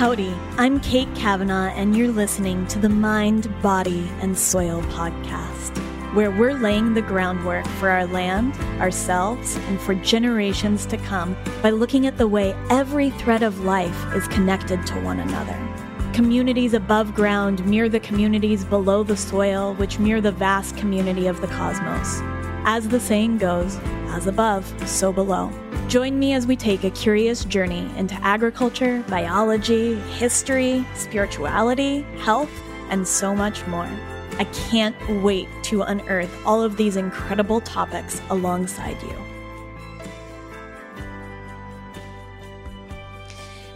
Howdy, I'm Kate Kavanaugh, and you're listening to the Mind, Body, and Soil podcast, where we're laying the groundwork for our land, ourselves, and for generations to come by looking at the way every thread of life is connected to one another. Communities above ground mirror the communities below the soil, which mirror the vast community of the cosmos. As the saying goes, as above, so below. Join me as we take a curious journey into agriculture, biology, history, spirituality, health, and so much more. I can't wait to unearth all of these incredible topics alongside you.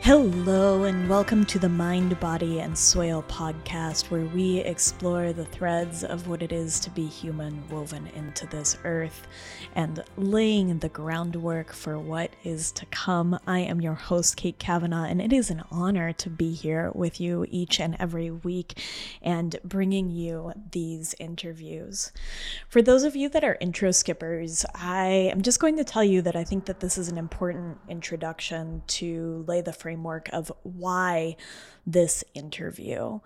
Hello, and welcome to the Mind, Body, and Soil podcast, where we explore the threads of what it is to be human woven into this earth and laying the groundwork for what is to come. I am your host, Kate Kavanaugh, and it is an honor to be here with you each and every week and bringing you these interviews. For those of you that are intro skippers, I am just going to tell you that I think that this is an important introduction to lay the framework framework of why this interview.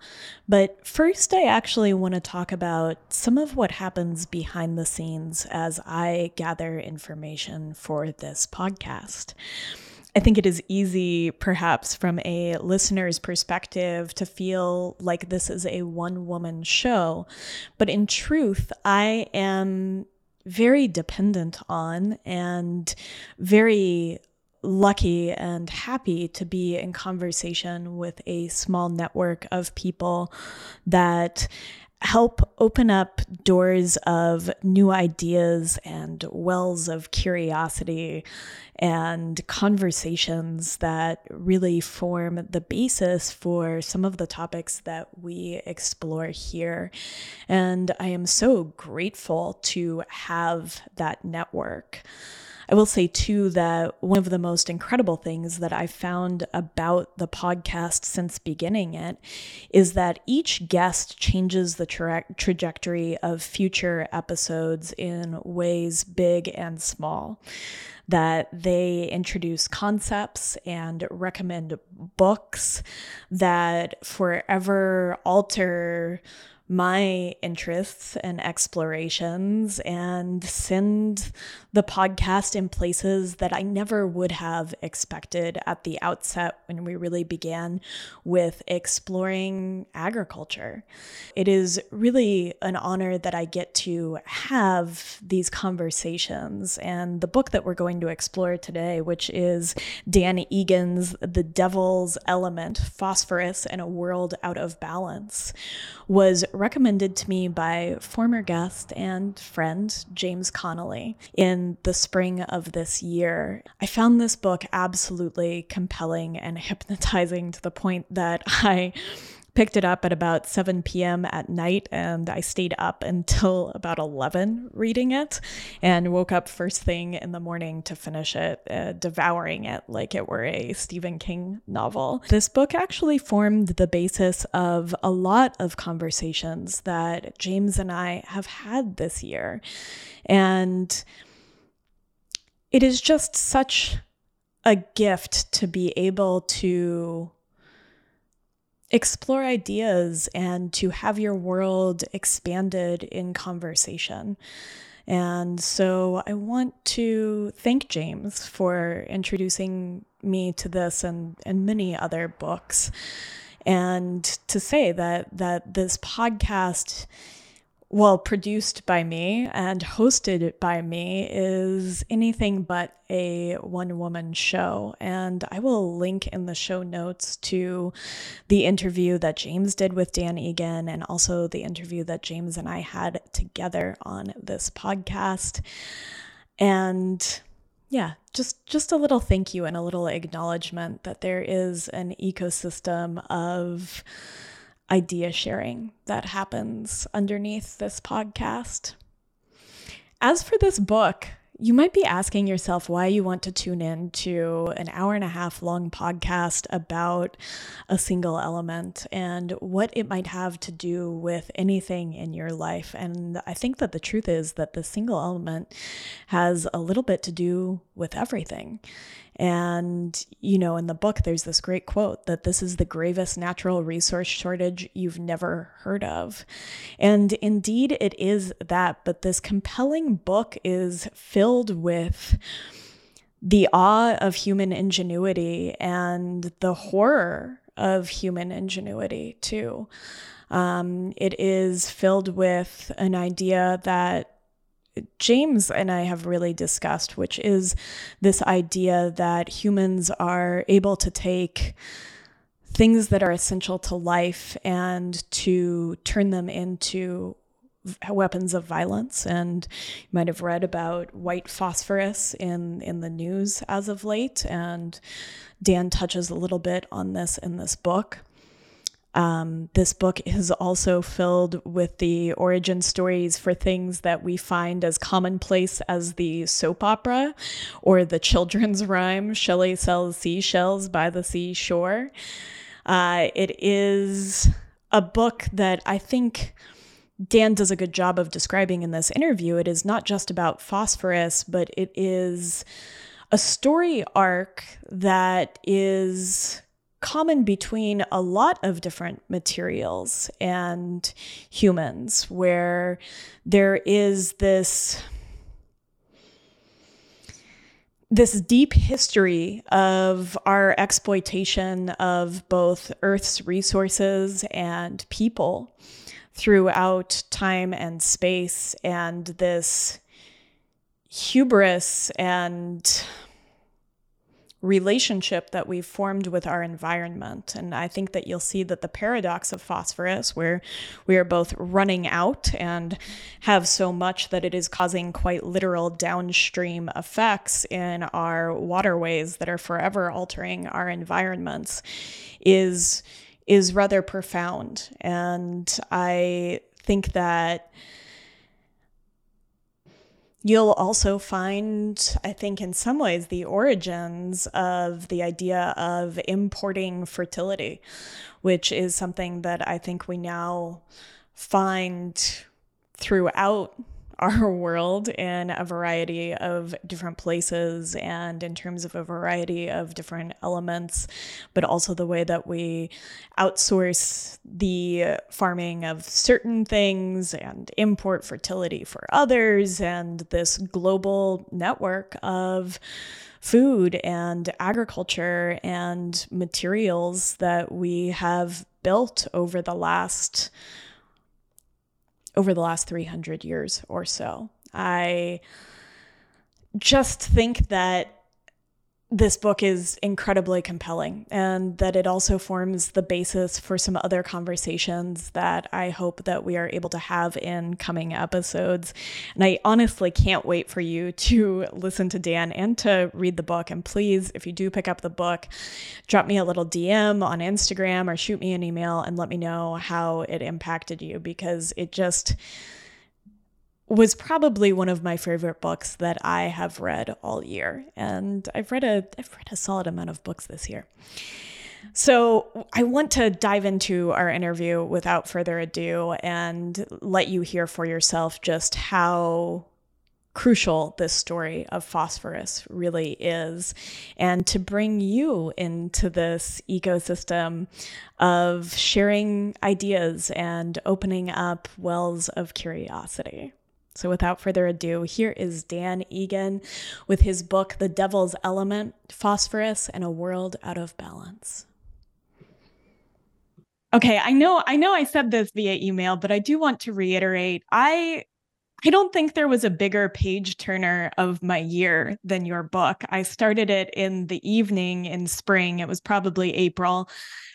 But first, I actually want to talk about some of what happens behind the scenes as I gather information for this podcast. I think it is easy, perhaps from a listener's perspective, to feel like this is a one woman show. But in truth, I am very dependent on and very lucky and happy to be in conversation with a small network of people that help open up doors of new ideas and wells of curiosity and conversations that really form the basis for some of the topics that we explore here. And I am so grateful to have that network. I will say too that one of the most incredible things that I've found about the podcast since beginning it is that each guest changes the tra- trajectory of future episodes in ways big and small. That they introduce concepts and recommend books that forever alter my interests and explorations and send the podcast in places that I never would have expected at the outset when we really began with exploring agriculture. It is really an honor that I get to have these conversations. And the book that we're going to explore today, which is Dan Egan's The Devil's Element Phosphorus and a World Out of Balance, was recommended to me by former guest and friend James Connolly in the spring of this year. I found this book absolutely compelling and hypnotizing to the point that I picked it up at about 7 p.m. at night and I stayed up until about 11 reading it and woke up first thing in the morning to finish it, uh, devouring it like it were a Stephen King novel. This book actually formed the basis of a lot of conversations that James and I have had this year. And it is just such a gift to be able to explore ideas and to have your world expanded in conversation. And so I want to thank James for introducing me to this and, and many other books. And to say that that this podcast well, produced by me and hosted by me is anything but a one woman show. And I will link in the show notes to the interview that James did with Dan Egan and also the interview that James and I had together on this podcast. And yeah, just just a little thank you and a little acknowledgement that there is an ecosystem of idea sharing that happens underneath this podcast. As for this book, you might be asking yourself why you want to tune in to an hour and a half long podcast about a single element and what it might have to do with anything in your life. And I think that the truth is that the single element has a little bit to do with everything. And, you know, in the book, there's this great quote that this is the gravest natural resource shortage you've never heard of. And indeed, it is that. But this compelling book is filled with the awe of human ingenuity and the horror of human ingenuity, too. Um, it is filled with an idea that James and I have really discussed, which is this idea that humans are able to take things that are essential to life and to turn them into weapons of violence. And you might have read about white phosphorus in in the news as of late. And Dan touches a little bit on this in this book um, this book is also filled with the origin stories for things that we find as commonplace as the soap opera or the children's rhyme, Shelley sells seashells by the seashore. Uh, it is a book that I think Dan does a good job of describing in this interview. It is not just about phosphorus, but it is a story arc that is common between a lot of different materials and humans, where there is this this deep history of our exploitation of both Earth's resources and people throughout time and space, and this hubris and relationship that we've formed with our environment. And I think that you'll see that the paradox of phosphorus, where we are both running out and have so much that it is causing quite literal downstream effects in our waterways that are forever altering our environments, is is rather profound. And I think that You'll also find, I think, in some ways, the origins of the idea of importing fertility, which is something that I think we now find throughout our world in a variety of different places and in terms of a variety of different elements, but also the way that we outsource the farming of certain things and import fertility for others, and this global network of food and agriculture and materials that we have built over the last over the last 300 years or so. I just think that this book is incredibly compelling and that it also forms the basis for some other conversations that I hope that we are able to have in coming episodes. And I honestly can't wait for you to listen to Dan and to read the book. And please, if you do pick up the book, drop me a little DM on Instagram or shoot me an email and let me know how it impacted you because it just was probably one of my favorite books that I have read all year. And I've read a I've read a solid amount of books this year. So I want to dive into our interview without further ado and let you hear for yourself just how crucial this story of phosphorus really is and to bring you into this ecosystem of sharing ideas and opening up wells of curiosity. So, without further ado, here is Dan Egan with his book, The Devil's Element Phosphorus and a World Out of Balance. Okay, I know I know I said this via email, but I do want to reiterate I I don't think there was a bigger page turner of my year than your book. I started it in the evening in spring. It was probably April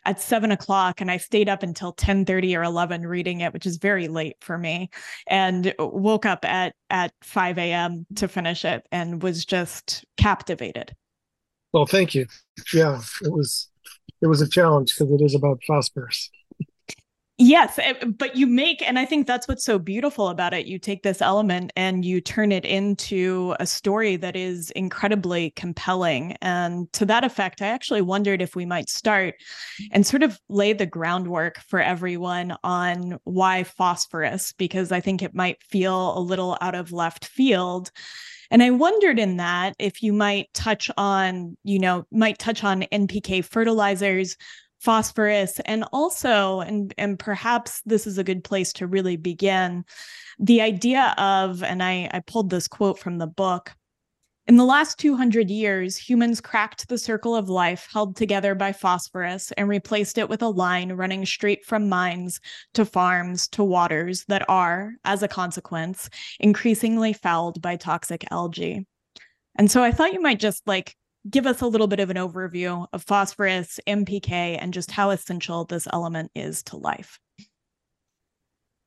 at seven o'clock, and I stayed up until 10 30 or 11 reading it, which is very late for me, and woke up at, at 5 a.m. to finish it and was just captivated. Well, thank you. Yeah, it was it was a challenge because it is about phosphorus. Yes, eh, but you make, and I think that's what's so beautiful about it. You take this element and you turn it into a story that is incredibly compelling. And to that effect, I actually wondered if we might start and sort of lay the groundwork for everyone on why phosphorus, because I think it might feel a little out of left field And I wondered in that if you might touch on, you know, might touch on NPK fertilizers, phosphorus, and also, and, and perhaps this is a good place to really begin, the idea of, and I, I pulled this quote from the book in the last 200 years, humans cracked the circle of life held together by phosphorus and replaced it with a line running straight from mines to farms to waters that are, as a consequence, increasingly fouled by toxic algae. And so I thought you might just like give us a little bit of an overview of phosphorus, NPK, and just how essential this element is to life.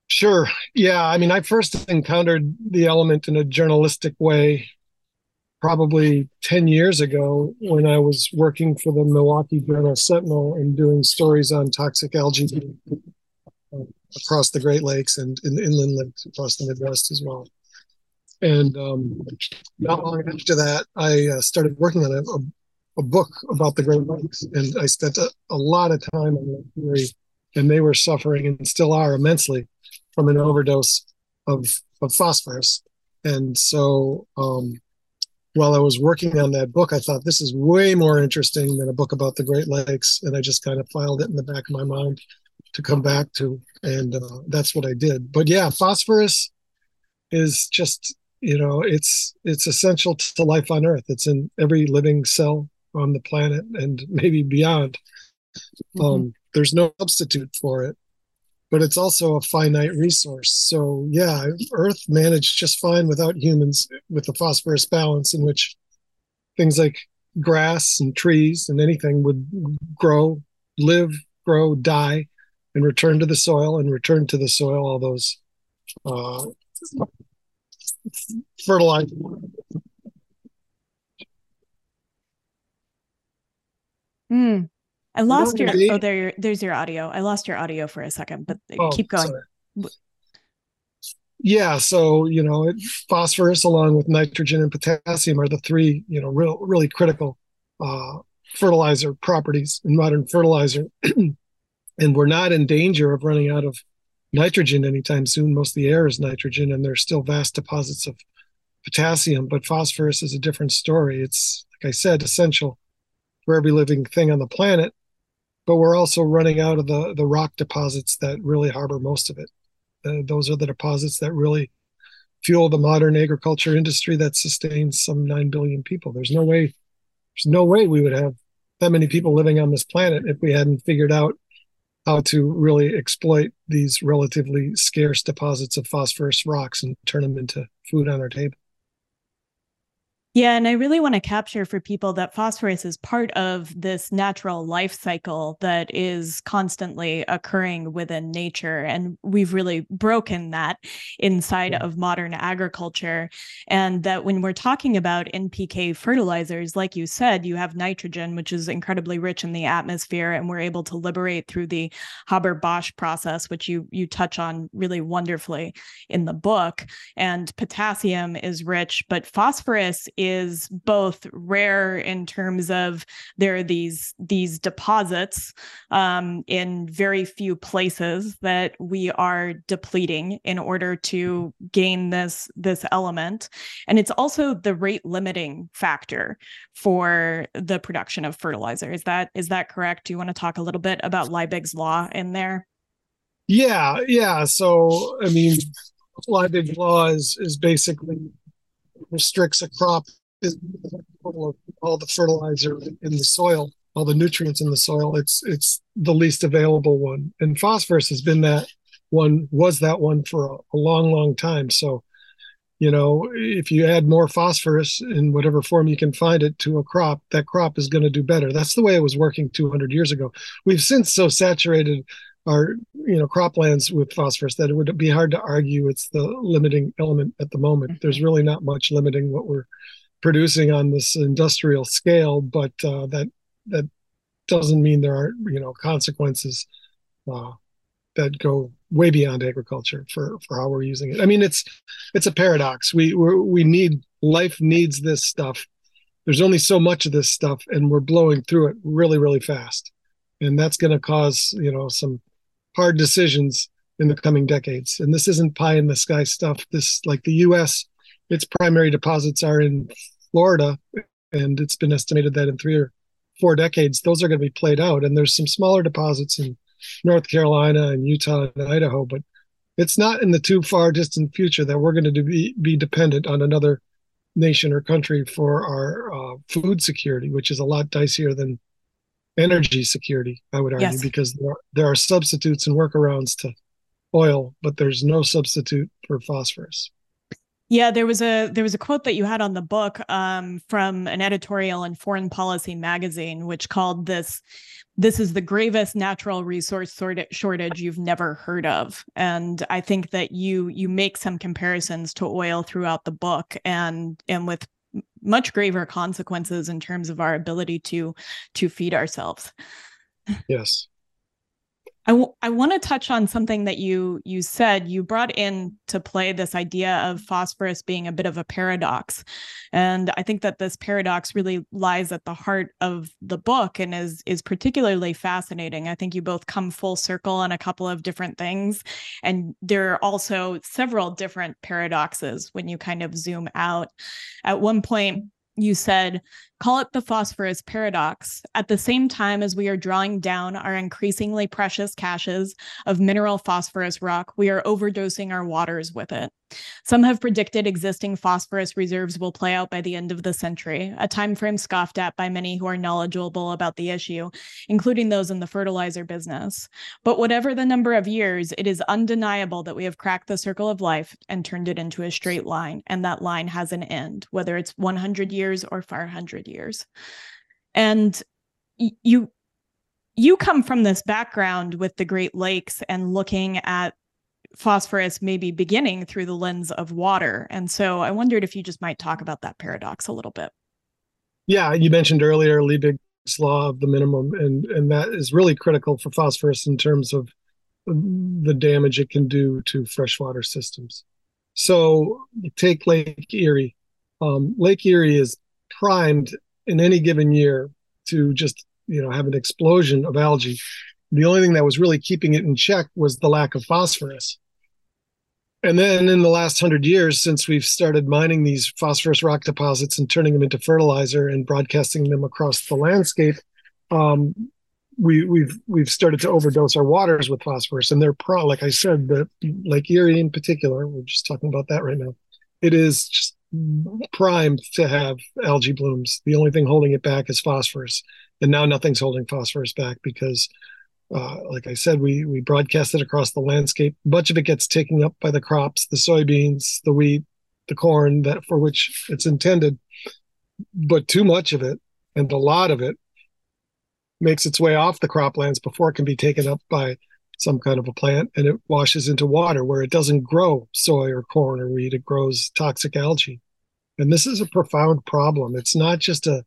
Sure. Yeah. I mean, I first encountered the element in a journalistic way probably 10 years ago when I was working for the Milwaukee Journal Sentinel and doing stories on toxic algae across the Great Lakes and in the inland lakes across the Midwest as well. And um, not long after that, I uh, started working on a, a, book about the Great Lakes, and I spent a, a lot of time on that theory. And they were suffering and still are immensely from an overdose of, of phosphorus. And so um, while I was working on that book, I thought this is way more interesting than a book about the Great Lakes, and I just kind of filed it in the back of my mind to come back to, and uh, that's what I did. But yeah, phosphorus is just you know it's it's essential to life on Earth. It's in every living cell on the planet and maybe beyond. Mm-hmm. Um, there's no substitute for it but it's also a finite resource. So yeah, Earth managed just fine without humans with the phosphorus balance in which things like grass and trees and anything would grow, live, grow, die, and return to the soil and return to the soil all those uh, fertilizer. Mm. I lost your. Oh, there. There's your audio. I lost your audio for a second, but oh, keep going. Sorry. Yeah, so you know, phosphorus along with nitrogen and potassium are the three you know real really critical uh, fertilizer properties in modern fertilizer, and we're not in danger of running out of nitrogen anytime soon. Most of the air is nitrogen, and there's still vast deposits of potassium. But phosphorus is a different story. It's like I said, essential for every living thing on the planet but we're also running out of the the rock deposits that really harbor most of it. Uh, those are the deposits that really fuel the modern agriculture industry that sustains some nine billion people. There's no way, there's no way we would have that many people living on this planet if we hadn't figured out how to really exploit these relatively scarce deposits of phosphorus rocks and turn them into food on our table. Yeah, and I really want to capture for people that phosphorus is part of this natural life cycle that is constantly occurring within nature. And we've really broken that inside yeah. of modern agriculture. And that when we're talking about NPK fertilizers, like you said, you have nitrogen, which is incredibly rich in the atmosphere, and we're able to liberate through the Haber Bosch process, which you you touch on really wonderfully in the book. And potassium is rich, but phosphorus is is both rare in terms of there are these these deposits um, in very few places that we are depleting in order to gain this this element. And it's also the rate limiting factor for the production of fertilizer. Is that is that correct? Do you want to talk a little bit about liebig's law in there? Yeah yeah. So i mean liebig's law is is basically restricts a crop is all the fertilizer in the soil, all the nutrients in the soil. It's it's the least available one, and phosphorus has been that one. Was that one for a, a long, long time? So, you know, if you add more phosphorus in whatever form you can find it to a crop, that crop is going to do better. That's the way it was working 200 years ago. We've since so saturated our you know croplands with phosphorus that it would be hard to argue it's the limiting element at the moment. Mm-hmm. There's really not much limiting what we're producing on this industrial scale, but uh, that that doesn't mean there aren't you know consequences uh, that go way beyond agriculture for for how we're using it. I mean, it's it's a paradox. We we we need life needs this stuff. There's only so much of this stuff, and we're blowing through it really really fast, and that's going to cause you know some hard decisions in the coming decades. And this isn't pie in the sky stuff. This like the U.S its primary deposits are in Florida, and it's been estimated that in three or four decades, those are going to be played out. And there's some smaller deposits in North Carolina and Utah and Idaho, but it's not in the too far distant future that we're going to be, be dependent on another nation or country for our uh, food security, which is a lot dicier than energy security, I would argue, yes. because there are, there are substitutes and workarounds to oil, but there's no substitute for phosphorus. Yeah, there was a there was a quote that you had on the book um, from an editorial in Foreign Policy magazine, which called this "This is the gravest natural resource shortage you've never heard of." And I think that you you make some comparisons to oil throughout the book, and and with much graver consequences in terms of our ability to to feed ourselves. Yes. I, w- I want to touch on something that you you said. You brought in to play this idea of phosphorus being a bit of a paradox. And i think that this paradox really lies at the heart of the book and is is particularly fascinating. I think you both come full circle on a couple of different things. And there are also several different paradoxes when you kind of zoom out. At one point you said Call it the phosphorus paradox. At the same time as we are drawing down our increasingly precious caches of mineral phosphorus rock, we are overdosing our waters with it. Some have predicted existing phosphorus reserves will play out by the end of the century, a timeframe scoffed at by many who are knowledgeable about the issue, including those in the fertilizer business. But whatever the number of years, it is undeniable that we have cracked the circle of life and turned it into a straight line, and that line has an end, whether it's 100 years or 500 years. And you you come from this background with the great lakes and looking at phosphorus maybe beginning through the lens of water. And so i wondered if you just might talk about that paradox a little bit. Yeah you mentioned earlier liebig's law of the minimum and and that is really critical for phosphorus in terms of the damage it can do to freshwater systems. So take lake erie. Um, lake erie is primed in any given year to just you know have an explosion of algae. The only thing that was really keeping it in check was the lack of phosphorus. And then in the last hundred years, since we've started mining these phosphorus rock deposits and turning them into fertilizer and broadcasting them across the landscape, um, we, we've we've started to overdose our waters with phosphorus. And they're pro, like I said, the Lake Erie in particular. We're just talking about that right now. It is just primed to have algae blooms. The only thing holding it back is phosphorus, and now nothing's holding phosphorus back because, uh, like I said, we we broadcast it across the landscape. A bunch of it gets taken up by the crops, the soybeans, the wheat, the corn that for which it's intended, but too much of it and a lot of it makes its way off the croplands before it can be taken up by some kind of a plant and it washes into water where it doesn't grow soy or corn or wheat. It grows toxic algae. And this is a profound problem. It's not just a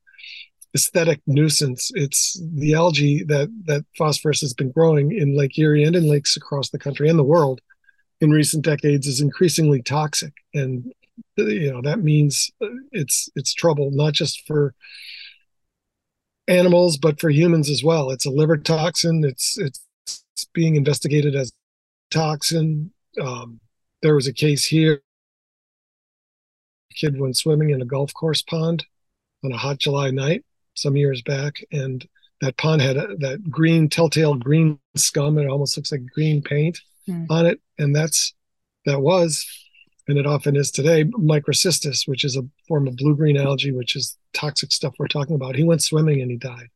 aesthetic nuisance. It's the algae that that phosphorus has been growing in lake erie and in lakes across the country and the world in recent decades is increasingly toxic. And you know that means uh, it's it's trouble not just for animals but for humans as well. It's a liver toxin. It's it's being investigated as toxin. Um, there was a case here. A kid went swimming in a golf course pond on a hot July night some years back, and that pond had a, that green telltale green scum. It almost looks like green paint mm. on it, and that's that was, and it often is today, microcystis, which is a form of blue green algae, which is toxic stuff we're talking about. He went swimming and he died.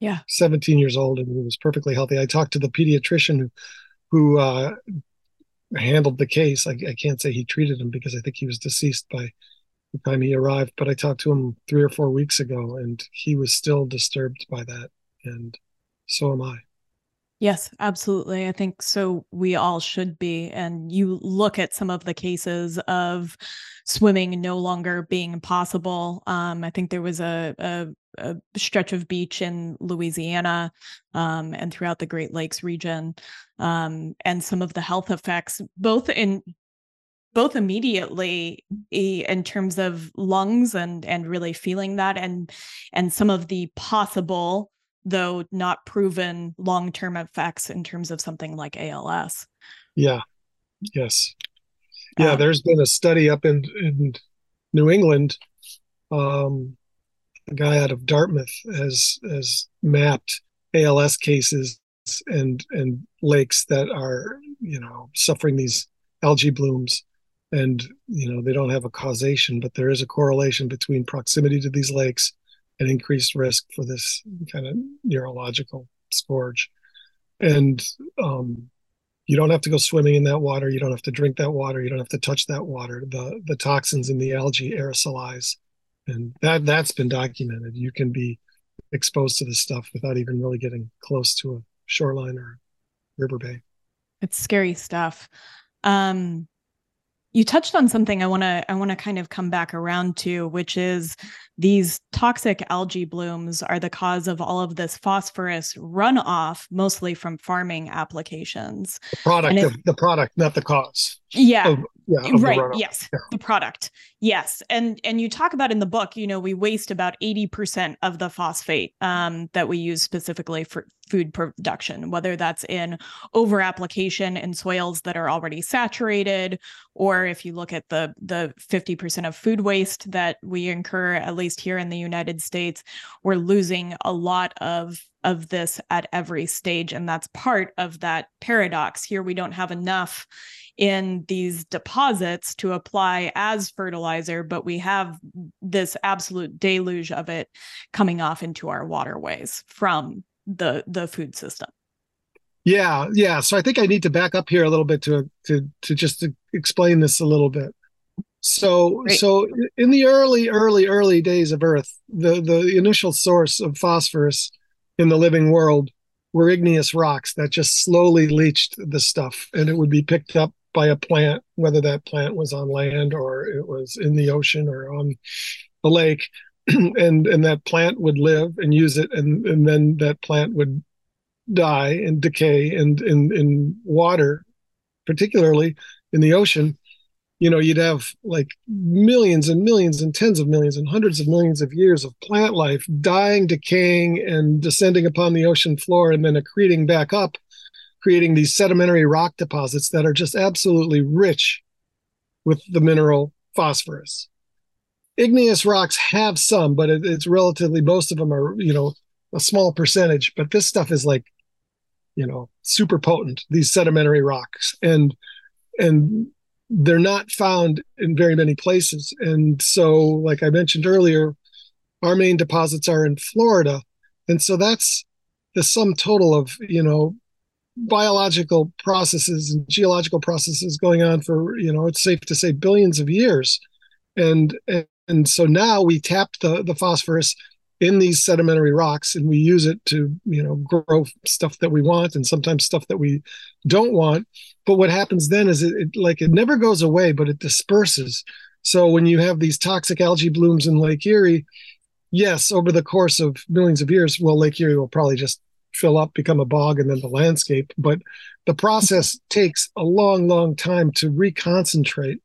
Yeah. 17 years old and he was perfectly healthy. I talked to the pediatrician who, who uh, handled the case. I, I, can't say he treated him because I think he was deceased by the time he arrived, but I talked to him three or four weeks ago and he was still disturbed by that. And so am I. Yes, absolutely. I think so. We all should be. And you look at some of the cases of swimming no longer being possible. Um, I think there was a, a, a, stretch of beach in Louisiana um, and throughout the Great Lakes region, um, and some of the health effects, both in both immediately in terms of lungs and and really feeling that and and some of the possible though not proven long term effects in terms of something like ALS. Yeah. Yes. Yeah, um, there's been a study up in, in New England, um, a guy out of Dartmouth has has mapped ALS cases and and lakes that are you know suffering these algae blooms. And you know they don't have a causation but there is a correlation between proximity to these lakes and increased risk for this kind of neurological scourge. And um, you don't have to go swimming in that water. You don't have to drink that water. You don't have to touch that water. The the toxins in the algae aerosolize and that that's been documented. You can be exposed to this stuff without even really getting close to a shoreline or river bay. It's scary stuff. Um you touched on something i want to i want to kind of come back around to which is these toxic algae blooms are the cause of all of this phosphorus runoff mostly from farming applications. The product of the product not the cause yeah. Of, yeah, right yes. Yeah. the product. Yes. And and you talk about in the book you know we waste about 80% of the phosphate um, that we use specifically for food production whether that's in over application in soils that are already saturated or if you look at the the 50% of food waste that we incur at least here in the United States we're losing a lot of of this at every stage and that's part of that paradox here we don't have enough in these deposits to apply as fertilizer, but we have this absolute deluge of it coming off into our waterways from the the food system. Yeah, yeah. So I think I need to back up here a little bit to to to just to explain this a little bit. So Great. so in the early early early days of Earth, the the initial source of phosphorus in the living world were igneous rocks that just slowly leached the stuff and it would be picked up by a plant, whether that plant was on land or it was in the ocean or on the lake. and and that plant would live and use it and, and then that plant would die and decay and in in water particularly in the ocean you know you'd have like millions and millions and tens of millions and hundreds of millions of years of plant life dying decaying and descending upon the ocean floor and then accreting back up creating these sedimentary rock deposits that are just absolutely rich with the mineral phosphorus. Igneous rocks have some, but it, it's relatively most of them are, you know, a small percentage. But this stuff is like, you know, super potent. These sedimentary rocks, and and they're not found in very many places. And so, like I mentioned earlier, our main deposits are in Florida, and so that's the sum total of you know biological processes and geological processes going on for you know it's safe to say billions of years and and, and so now we tap the the phosphorus in these sedimentary rocks and we use it to you know grow stuff that we want and sometimes stuff that we don't want but what happens then is it, it like it never goes away but it disperses so when you have these toxic algae blooms in lake erie yes over the course of millions of years well lake erie will probably just fill up, become a bog, and then the landscape. But the process takes a long, long time to reconcentrate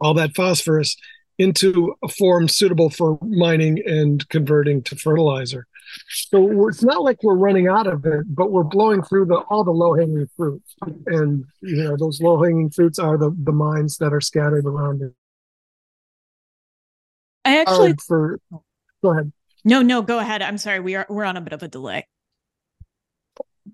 all that phosphorus into a form suitable for mining and converting to fertilizer. So it's not like we're running out of it, but we're blowing through the all the low hanging fruits, and you know those low hanging fruits are the the mines that are scattered around it. I actually for go ahead. No, no, go ahead. I'm sorry. We are we're on a bit of a delay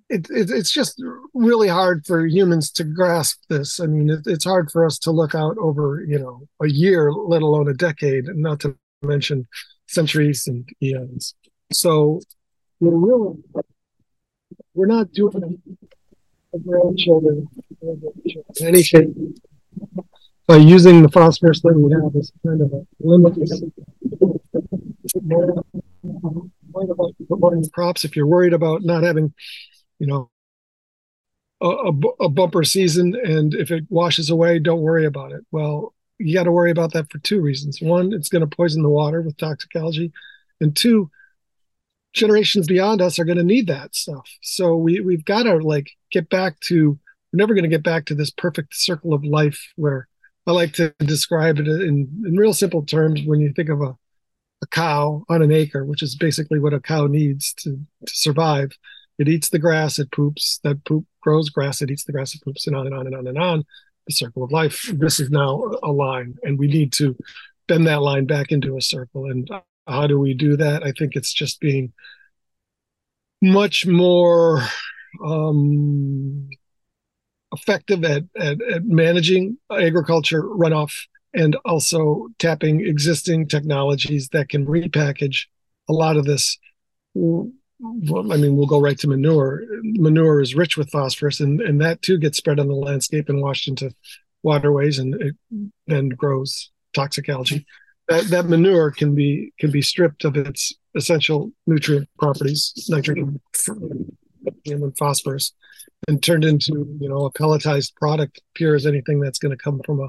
it, it, it's just really hard for humans to grasp this. I mean, it, it's hard for us to look out over, you know, a year, let alone a decade, not to mention centuries and eons. So we're really, we're not doing grandchildren anything by using the phosphorus that we have as kind of a limitless crops if you're worried about not having you know, a, a, bumper season, and if it washes away, don't worry about it. Well, you got to worry about that for two reasons. One, it's going to poison the water with toxic algae, and two, generations beyond us are going to need that stuff. So we we've got to like get back to. We're never going to get back to this perfect circle of life where I like to describe it in in real simple terms. When you think of a a cow on an acre, which is basically what a cow needs to, to survive. It eats the grass, it poops, that poop grows grass, it eats the grass, it poops, and on and on and on and on. The circle of life. This is now a line, and we need to bend that line back into a circle. And how do we do that? I think it's just being much more um, effective at, at, at managing agriculture runoff and also tapping existing technologies that can repackage a lot of this. Well, I mean, we'll go right to manure. Manure is rich with phosphorus, and, and that too gets spread on the landscape and washed into waterways, and it then grows toxic algae. That, that manure can be can be stripped of its essential nutrient properties, nitrogen and phosphorus, and turned into you know a pelletized product, pure as anything that's going to come from a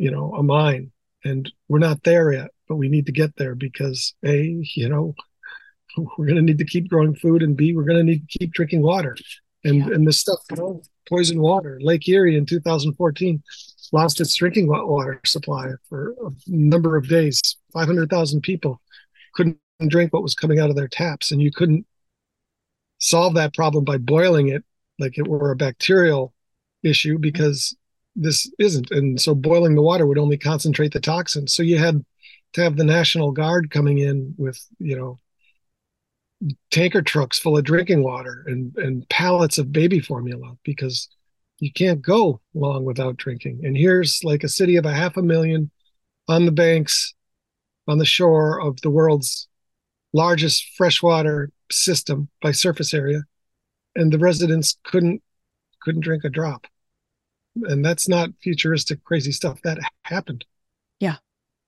you know, a mine. And we're not there yet, but we need to get there because A, you know, we're going to need to keep growing food, and B, we're going to need to keep drinking water. And yeah. and this stuff, you know, poison water. Lake Erie in 2014 lost its drinking water supply for a number of days. 500,000 people couldn't drink what was coming out of their taps, and you couldn't solve that problem by boiling it like it were a bacterial issue because this isn't. And so boiling the water would only concentrate the toxins. So you had to have the National Guard coming in with, you know, tanker trucks full of drinking water and, and pallets of baby formula because you can't go long without drinking. And here's like a city of a half a million on the banks, on the shore of the world's largest freshwater system by surface area. And the residents couldn't couldn't drink a drop. And that's not futuristic crazy stuff. That happened. Yeah.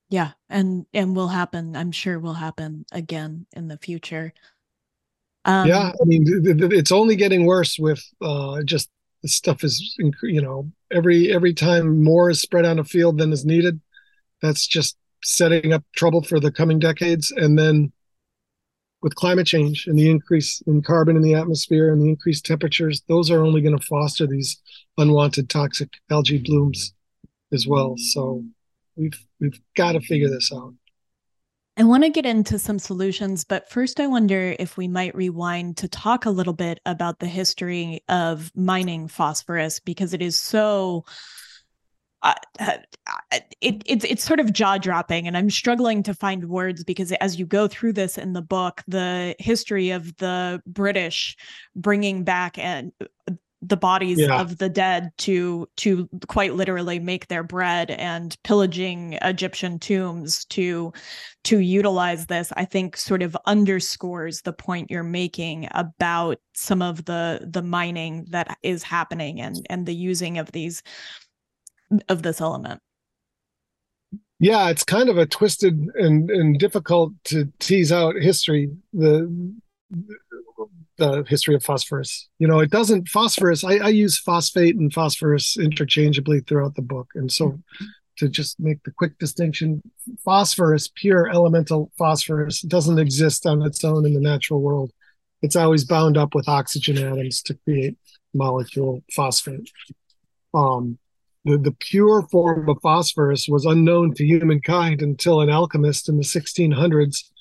Yeah. And and will happen. I'm sure will happen again in the future um, yeah i mean it's only getting worse with uh just the stuff is you know every every time more is spread on a field than is needed that's just setting up trouble for the coming decades and then with climate change and the increase in carbon in the atmosphere and the increased temperatures, those are only going to foster these unwanted toxic algae blooms as well. So we've we've got to figure this out. I want to get into some solutions, but first I wonder if we might rewind to talk a little bit about the history of mining phosphorus because it is so uh, it, it's it's sort of jaw dropping, and I'm struggling to find words because as you go through this in the book, the history of the British bringing back and uh, the bodies yeah. of the dead to to quite literally make their bread and pillaging Egyptian tombs to to utilize this I think sort of underscores the point you're making about some of the the mining that is happening and and the using of these of this element yeah it's kind of a twisted and, and difficult to tease out history the the history of phosphorus. You know it doesn't phosphorus I, I use phosphate and phosphorus interchangeably throughout the book. And so to just make the quick distinction phosphorus pure elemental phosphorus doesn't exist on its own in the natural world. It's always bound up with oxygen atoms to create molecule phosphate. Um, the, the pure form of phosphorus was unknown to humankind until an alchemist in the 1600s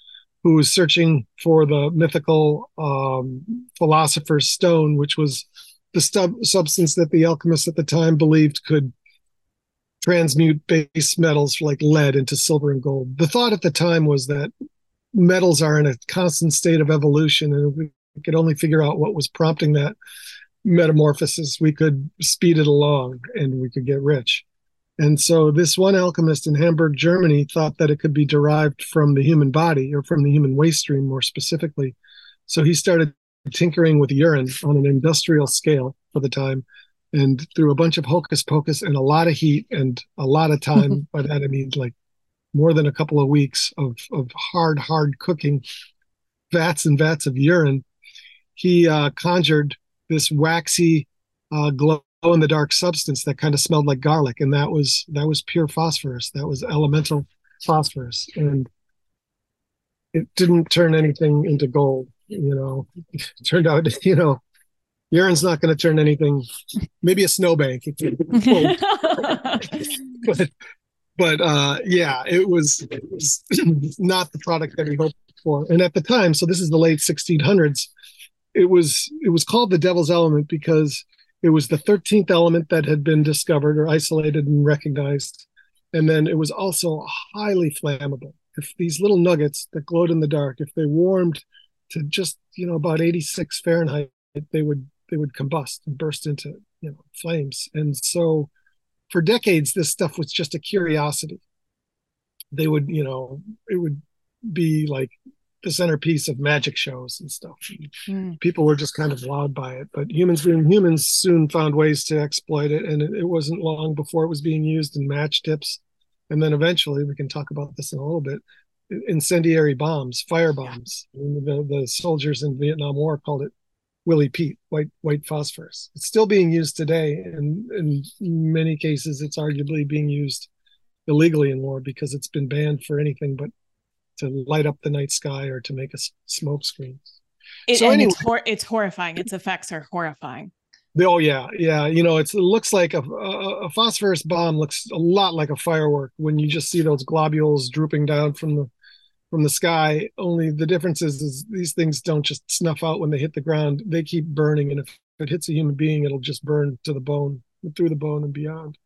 who was searching for the mythical um, philosopher's stone, which was the stub- substance that the alchemists at the time believed could transmute base metals like lead into silver and gold. The thought at the time was that metals are in a constant state of evolution, and if we could only figure out what was prompting that metamorphosis, we could speed it along and we could get rich. And so this one alchemist in Hamburg, Germany, thought that it could be derived from the human body or from the human waste stream more specifically. So he started tinkering with urine on an industrial scale for the time and through a bunch of hocus pocus and a lot of heat and a lot of time. By that I mean like more than a couple of weeks of, of hard, hard cooking, vats and vats of urine. He uh, conjured this waxy uh, glow in the dark substance that kind of smelled like garlic and that was that was pure phosphorus. That was elemental phosphorus and it didn't turn anything into gold you know. It turned out you know urine's not going to turn anything maybe a snowbank. But but uh yeah it was, it was not the product that we hoped for. And at the time so this is the late 1600s it was it was called the devil's element because it was the 13th element that had been discovered or isolated and recognized And then it was also highly flammable. If these little nuggets that glowed in the dark, if they warmed to just you know about 86 Fahrenheit, they would they would combust and burst into you know flames. And so for decades, this stuff was just a curiosity. They would you know it would be like the centerpiece of magic shows and stuff. Mm. People were just kind of wowed by it. But humans being humans soon found ways to exploit it. And it, it wasn't long before it was being used in match tips. And then eventually, we can talk about this in a little bit incendiary bombs, fire bombs. The, the soldiers in Vietnam War called it Willie Pete, white white phosphorus. It's still being used today, and in many cases, it's arguably being used illegally in war because it's been banned for anything but to light up the night sky or to make a smoke screen. It, so anyway, it's, hor- it's horrifying. Its effects are horrifying. Oh yeah, yeah. You know, it looks like a, a, a, phosphorus bomb looks a lot like a firework when you just see those globules drooping down from the from the sky. Only the difference is, is these things don't just snuff out when they hit the ground; they keep burning, and if it hits a human being, it'll just burn to the bone, through the bone and beyond.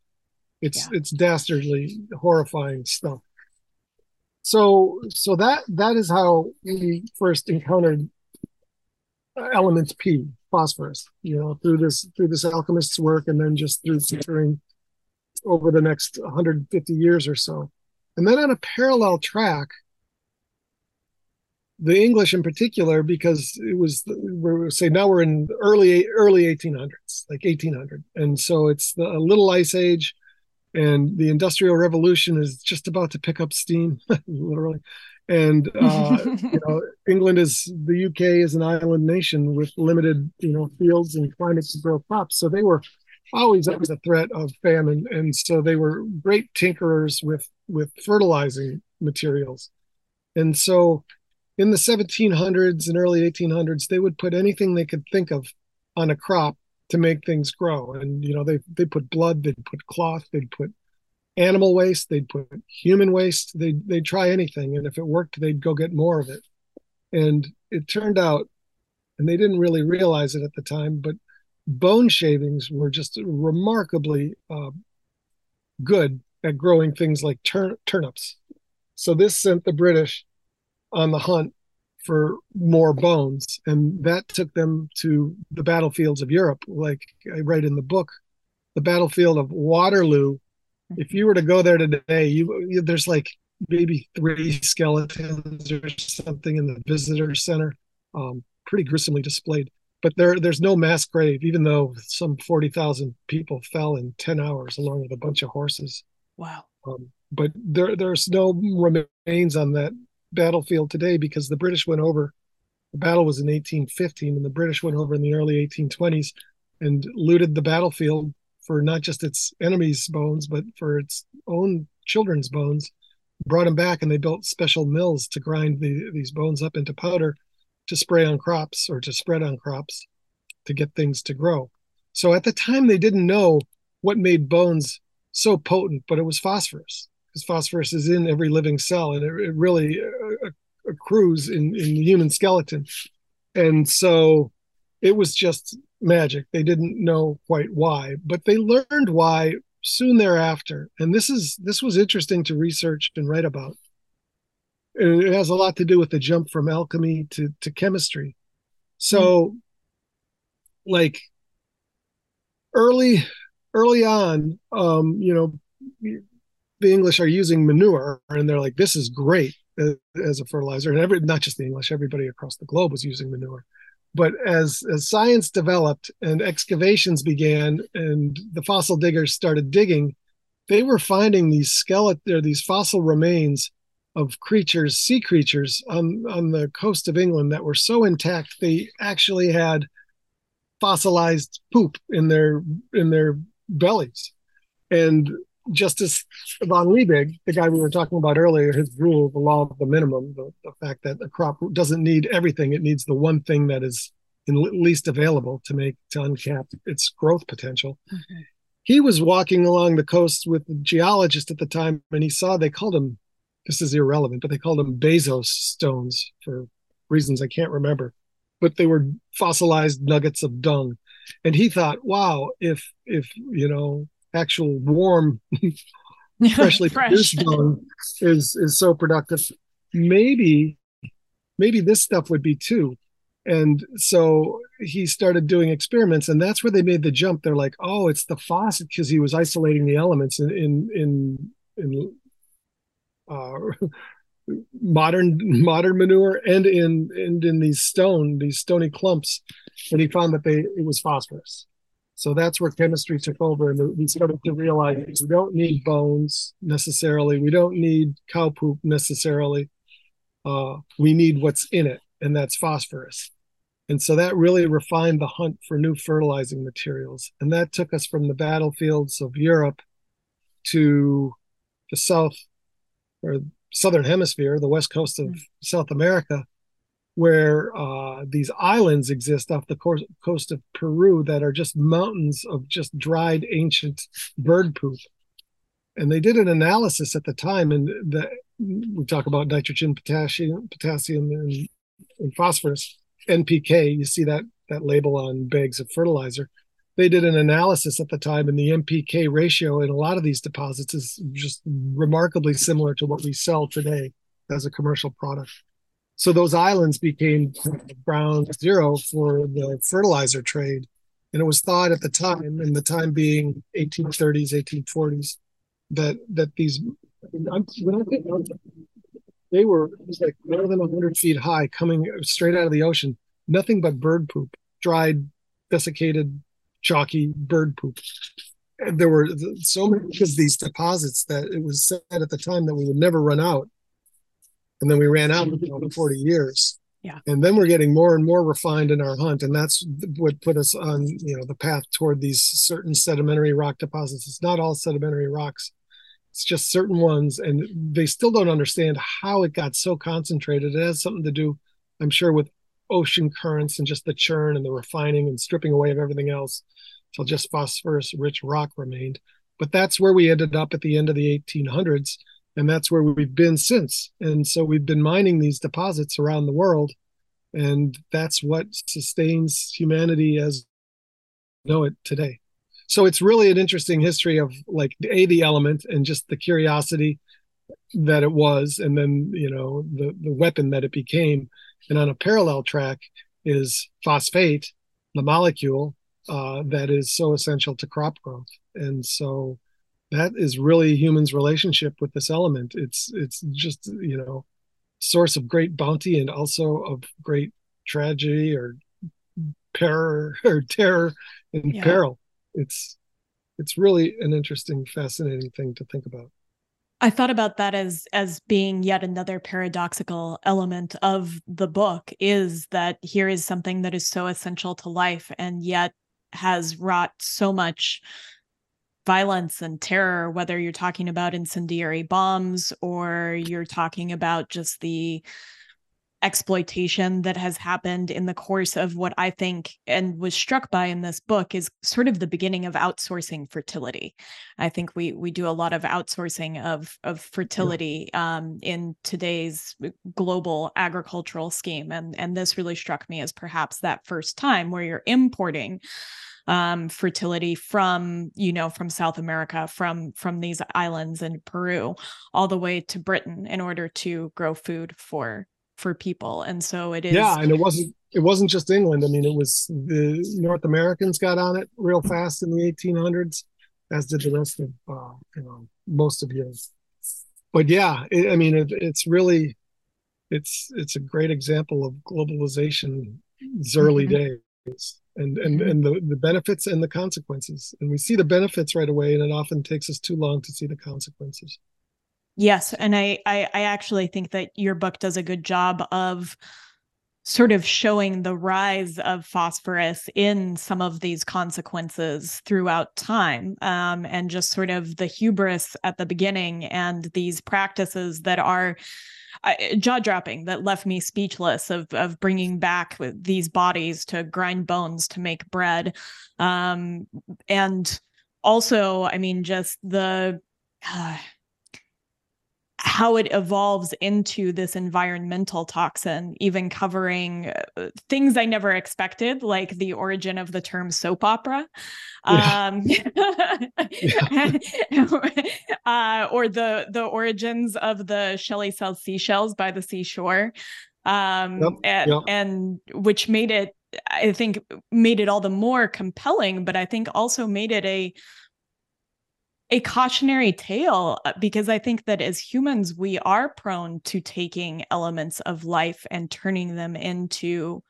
It's yeah. it's dastardly, horrifying stuff so so that that is how we first encountered uh, elements P, phosphorus, you know, through this through this alchemist's work, and then just through tinkering over the next 150 years or so. And then on a parallel track, the English in particular, because it was we're say now we're in early early 1800s, like 1800, and so it's the little ice age and the industrial revolution is just about to pick up steam literally. And uh, you know england is the uk is an island nation with limited you know fields and climate to grow crops. So they were always under the threat of famine. And so they were great tinkerers with with fertilizing materials. And so in the 1700s and early 1800s they would put anything they could think of on a crop to make things grow. And you know, they they put blood, they'd put cloth, they'd put animal waste, they'd put human waste, they'd they'd try anything. And if it worked, they'd go get more of it. And it turned out, and they didn't really realize it at the time, but bone shavings were just remarkably uh, good at growing things like tur- turnips. So this sent the British on the hunt for more bones. And that took them to the battlefields of Europe. Like I write in the book, the battlefield of Waterloo. If you were to go there today, you, you there's like maybe three skeletons or something in the visitor center, um, pretty gruesomely displayed. But there, there's no mass grave, even though some forty thousand people fell in ten hours, along with a bunch of horses. Wow. Um, but there, there's no remains on that battlefield today because the British went over. The battle was in 1815, and the British went over in the early 1820s and looted the battlefield for not just its enemies' bones, but for its own children's bones. Brought them back, and they built special mills to grind the, these bones up into powder to spray on crops or to spread on crops to get things to grow. So at the time, they didn't know what made bones so potent, but it was phosphorus because phosphorus is in every living cell and it, it really accrues in, in the human skeleton. And so it was just magic. They didn't know quite why, but they learned why soon thereafter. And this is this was interesting to research and write about. And it has a lot to do with the jump from alchemy to, to chemistry. So mm. like early early on, um, you know, the English are using manure and they're like, this is great as a fertilizer. And every, not just the English, everybody across the globe was using manure. But as, as science developed and excavations began and the fossil diggers started digging, they were finding these skeleton these fossil remains of creatures, sea creatures on, on the coast of England that were so intact they actually had fossilized poop in their in their bellies. And Justus von Liebig, the guy we were talking about earlier, his rule, the law of the minimum, the, the fact that a crop doesn't need everything, it needs the one thing that is in least available to make to uncap its growth potential. Mm-hmm. He was walking along the coast with a geologist at the time, and he saw they called them. This is irrelevant, but they called them bezoar stones for reasons I can't remember. But they were fossilized nuggets of dung, and he thought, "Wow, if if you know actual warm freshly Fresh. produced bone is is so productive. Maybe maybe this stuff would be too. And so he started doing experiments, and that's where they made the jump. They're like, "Oh, it's the faucet," because he was isolating the elements in in in, in uh, modern modern manure and in and in these stone these stony clumps, and he found that they it was phosphorus. So that's where chemistry took over, and we started to realize we don't need bones necessarily. We don't need cow poop necessarily. Uh, we need what's in it, and that's phosphorus. And so that really refined the hunt for new fertilizing materials. And that took us from the battlefields of Europe to the South or Southern Hemisphere, the west coast of. South America, where uh, these islands exist off the coast, coast of Peru that are just mountains of just dried ancient bird poop. And they did an analysis at the time, and the, we talk about nitrogen, potassium, potassium, and, and phosphorus NPK. You see that that label on bags of fertilizer. They did an analysis at the time, and the NPK ratio in a lot of these deposits is just remarkably similar to what we sell today as a commercial product. So those islands became ground zero for the fertilizer trade. And it was thought at the time, and the time being 1830s, 1840s, that that these when I think they were it was like more than 100 feet high coming straight out of the ocean. Nothing but bird poop dried desiccated chalky bird poop. And there were so many of these deposits that it was said at the time that we would never run out and then we ran out in 40 years yeah. And then we're getting more and more refined in our hunt. And that's what put us on, you know, the path toward these certain sedimentary rock deposits. It's not all sedimentary rocks. It's just certain ones, and they still don't understand how it got so concentrated. It has something to do, I'm sure, with ocean currents and just the churn and the refining and stripping away of everything else till just phosphorus rich rock remained. But that's where we ended up at the end of the 1800s, and that's where we've been since. And so we've been mining these deposits around the world, and that's what sustains humanity as know it today. So it's really an interesting history of like a the element and just the curiosity that it was and then you know the the weapon that it became. And on a parallel track is phosphate the molecule uh, that is so essential to crop growth. And so that is really humans relationship with this element it's it's just you know source of great bounty and also of great tragedy or peril or terror and yeah. peril it's it's really an interesting, fascinating thing to think about. I thought about that as as being yet another paradoxical element of the book is that here is something that is so essential to life and yet has wrought so much violence and terror whether you're talking about incendiary bombs or you're talking about just the exploitation that has happened in the course of what I think and was struck by in this book is sort of the beginning of outsourcing fertility. I think we we do a lot of outsourcing of of fertility um, in today's global agricultural scheme, and and this really struck me as perhaps that first time where you're importing um, fertility from you know from South America, from from these islands in Peru, all the way to Britain in order to grow food for for people. And so it is yeah and it wasn't it wasn't just england. I mean it was the north americans got on it real fast in the 1800s as did the rest of uh, you know most of you but yeah it, i mean it, it's really it's it's a great example of globalization early mm-hmm. days and and mm-hmm. and the, the benefits and the consequences and we see the benefits right away and it often takes us too long to see the consequences Yes, and I, I I actually think that your book does a good job of sort of showing the rise of phosphorus in some of these consequences throughout time um, and just sort of the hubris at the beginning and these practices that are jaw dropping that left me speechless of of bringing back these bodies to grind bones to make bread. Um, and also i mean just the uh, how it evolves into this environmental toxin, even covering uh, things I never expected, like the origin of the term soap opera. Yeah. Um, uh, or the the origins of the Shelley sells seashells by the seashore, um, yep, and, yep. and which made it, I think, made it all the more compelling. But I think also made it a a cautionary tale uh, because I think that as humans, we are prone to taking elements of life and turning them into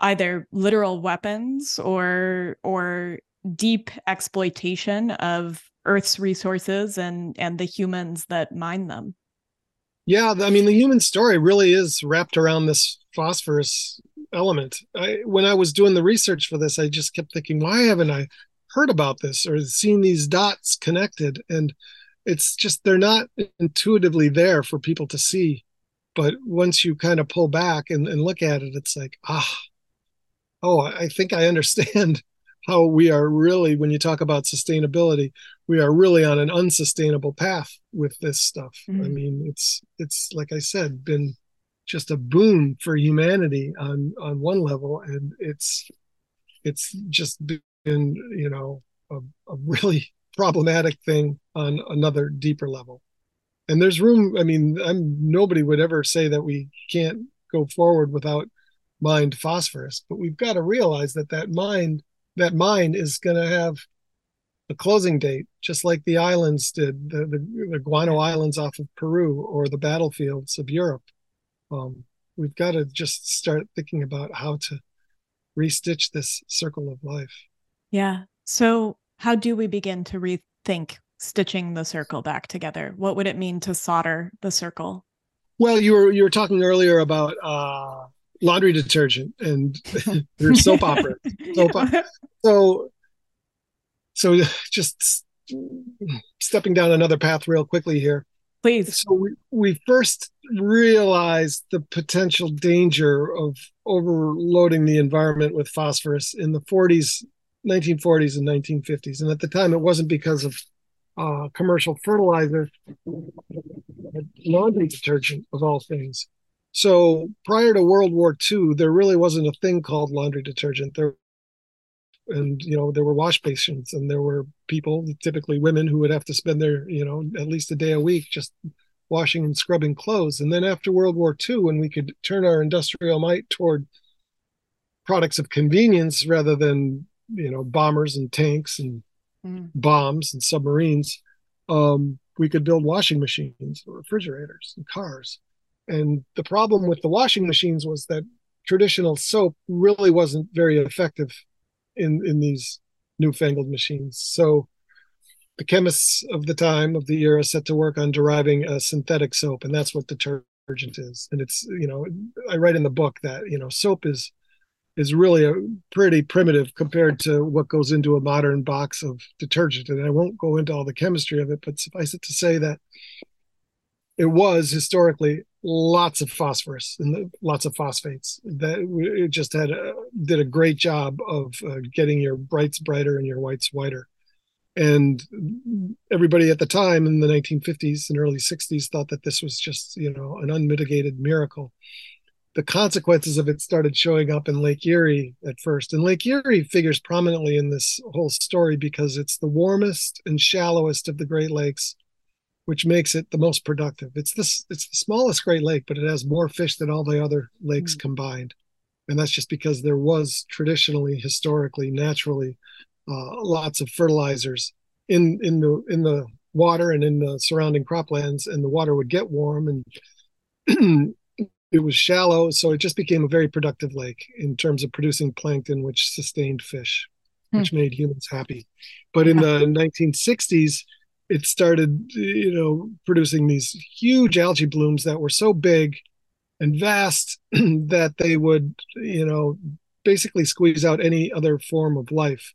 either literal weapons or or deep exploitation of Earth's resources and and the humans that mine them. Yeah, I mean the human story really is wrapped around this phosphorus element. I, when I was doing the research for this, I just kept thinking, why haven't I heard about this or seen these dots connected and it's just they're not intuitively there for people to see but once you kind of pull back and, and look at it it's like ah oh i think i understand how we are really when you talk about sustainability we are really on an unsustainable path with this stuff mm-hmm. i mean it's it's like i said been just a boon for humanity on on one level and it's it's just you know a, a really problematic thing on another deeper level. And there's room i mean i'm nobody would ever say that we can't go forward without mined phosphorus but we've got to realize that that mine that mine is going to have a closing date just like the islands did the, the, the guano islands off of peru or the battlefields of europe. Um, we've got to just start thinking about how to restitch this circle of life yeah so how do we begin to rethink stitching the circle back together? What would it mean to solder the circle? Well, you were you were talking earlier about uh, laundry detergent and your soap opera. Soap opera. So, so just stepping down another path real quickly here. Please. So we, we first realized the potential danger of overloading the environment with phosphorus in the 40s 1940s and 1950s. And at the time, it wasn't because of uh, commercial fertilizer, laundry detergent of all things. So prior to World War II, there really wasn't a thing called laundry detergent. There, and you know, there were wash basins, and there were people, typically women, who would have to spend their, you know, at least a day a week just washing and scrubbing clothes. And then after World War II, when we could turn our industrial might toward products of convenience rather than you know bombers and tanks and mm. bombs and submarines um, we could build washing machines or refrigerators and cars. And the problem with the washing machines was that traditional soap really wasn't very effective in in these newfangled machines. So the chemists of the time of the era set to work on deriving a synthetic soap and that's what detergent is. And it's you know i write in the book that you know soap is is really a pretty primitive compared to what goes into a modern box of detergent. And I won't go into all the chemistry of it, but suffice it to say that it was historically lots of phosphorus and lots of phosphates that it just had a, did a great job of uh, getting your brights brighter and your whites whiter and everybody at the time in the 1950s and early 60s thought that this was just you know an unmitigated miracle the consequences of it started showing up in Lake Erie at first. And Lake Erie figures prominently in this whole story because it's the warmest and shallowest of the Great Lakes, which makes it the most productive. It's this it's the smallest Great Lake, but it has more fish than all the other lakes mm. combined. And that's just because there was traditionally, historically, naturally, uh, lots of fertilizers in in the in the water and in the surrounding croplands, and the water would get warm and it was shallow, so it just became a very productive lake in terms of producing plankton, which sustained fish, hmm. which made humans happy. But in the 1960s, it started, you know, producing these huge algae blooms that were so big and vast that they would, you know, basically squeeze out any other form of life.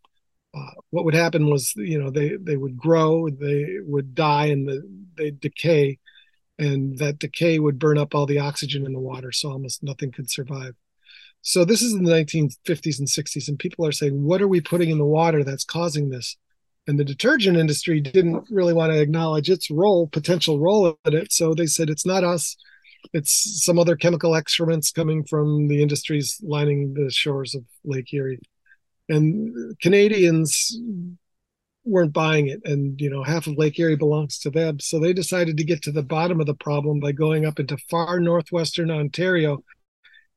Uh, what would happen was, you know, they they would grow, they would die, and the, they decay and that decay would burn up all the oxygen in the water, so almost nothing could survive. So this is in the 1950s and 60s, and people are saying, "What are we putting in the water that's causing this?" And the detergent industry didn't really want to acknowledge its role, potential role in it. So they said, it's not us. It's some other chemical excrements coming from the industries lining the shores of Lake Erie. And Canadians weren't buying it. And, you know, half of Lake Erie belongs to them. So they decided to get to the bottom of the problem by going up into far northwestern Ontario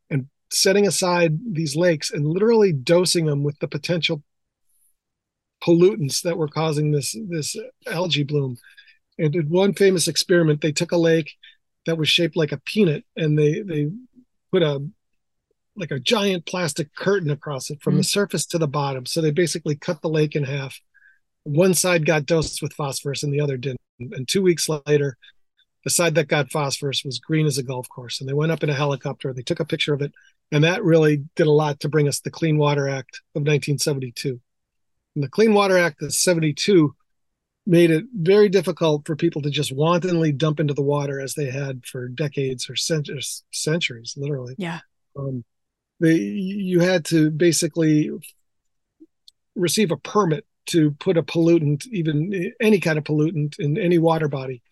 and setting aside these lakes and literally dosing them with the potential pollutants that were causing this this algae bloom. And in one famous experiment. They took a lake that was shaped like a peanut and they they put a like a giant plastic curtain across it from mm-hmm. the surface to the bottom. So they basically cut the lake in half. One side got dosed with phosphorus and the other didn't. And two weeks later, the side that got phosphorus was green as a golf course. And they went up in a helicopter. They took a picture of it. And that really did a lot to bring us the Clean Water Act of 1972. And the Clean Water Act of 72 made it very difficult for people to just wantonly dump into the water as they had for decades or centuries, centuries literally. Yeah. Um, they, you had to basically receive a permit to put a pollutant, even any kind of pollutant, in any water body.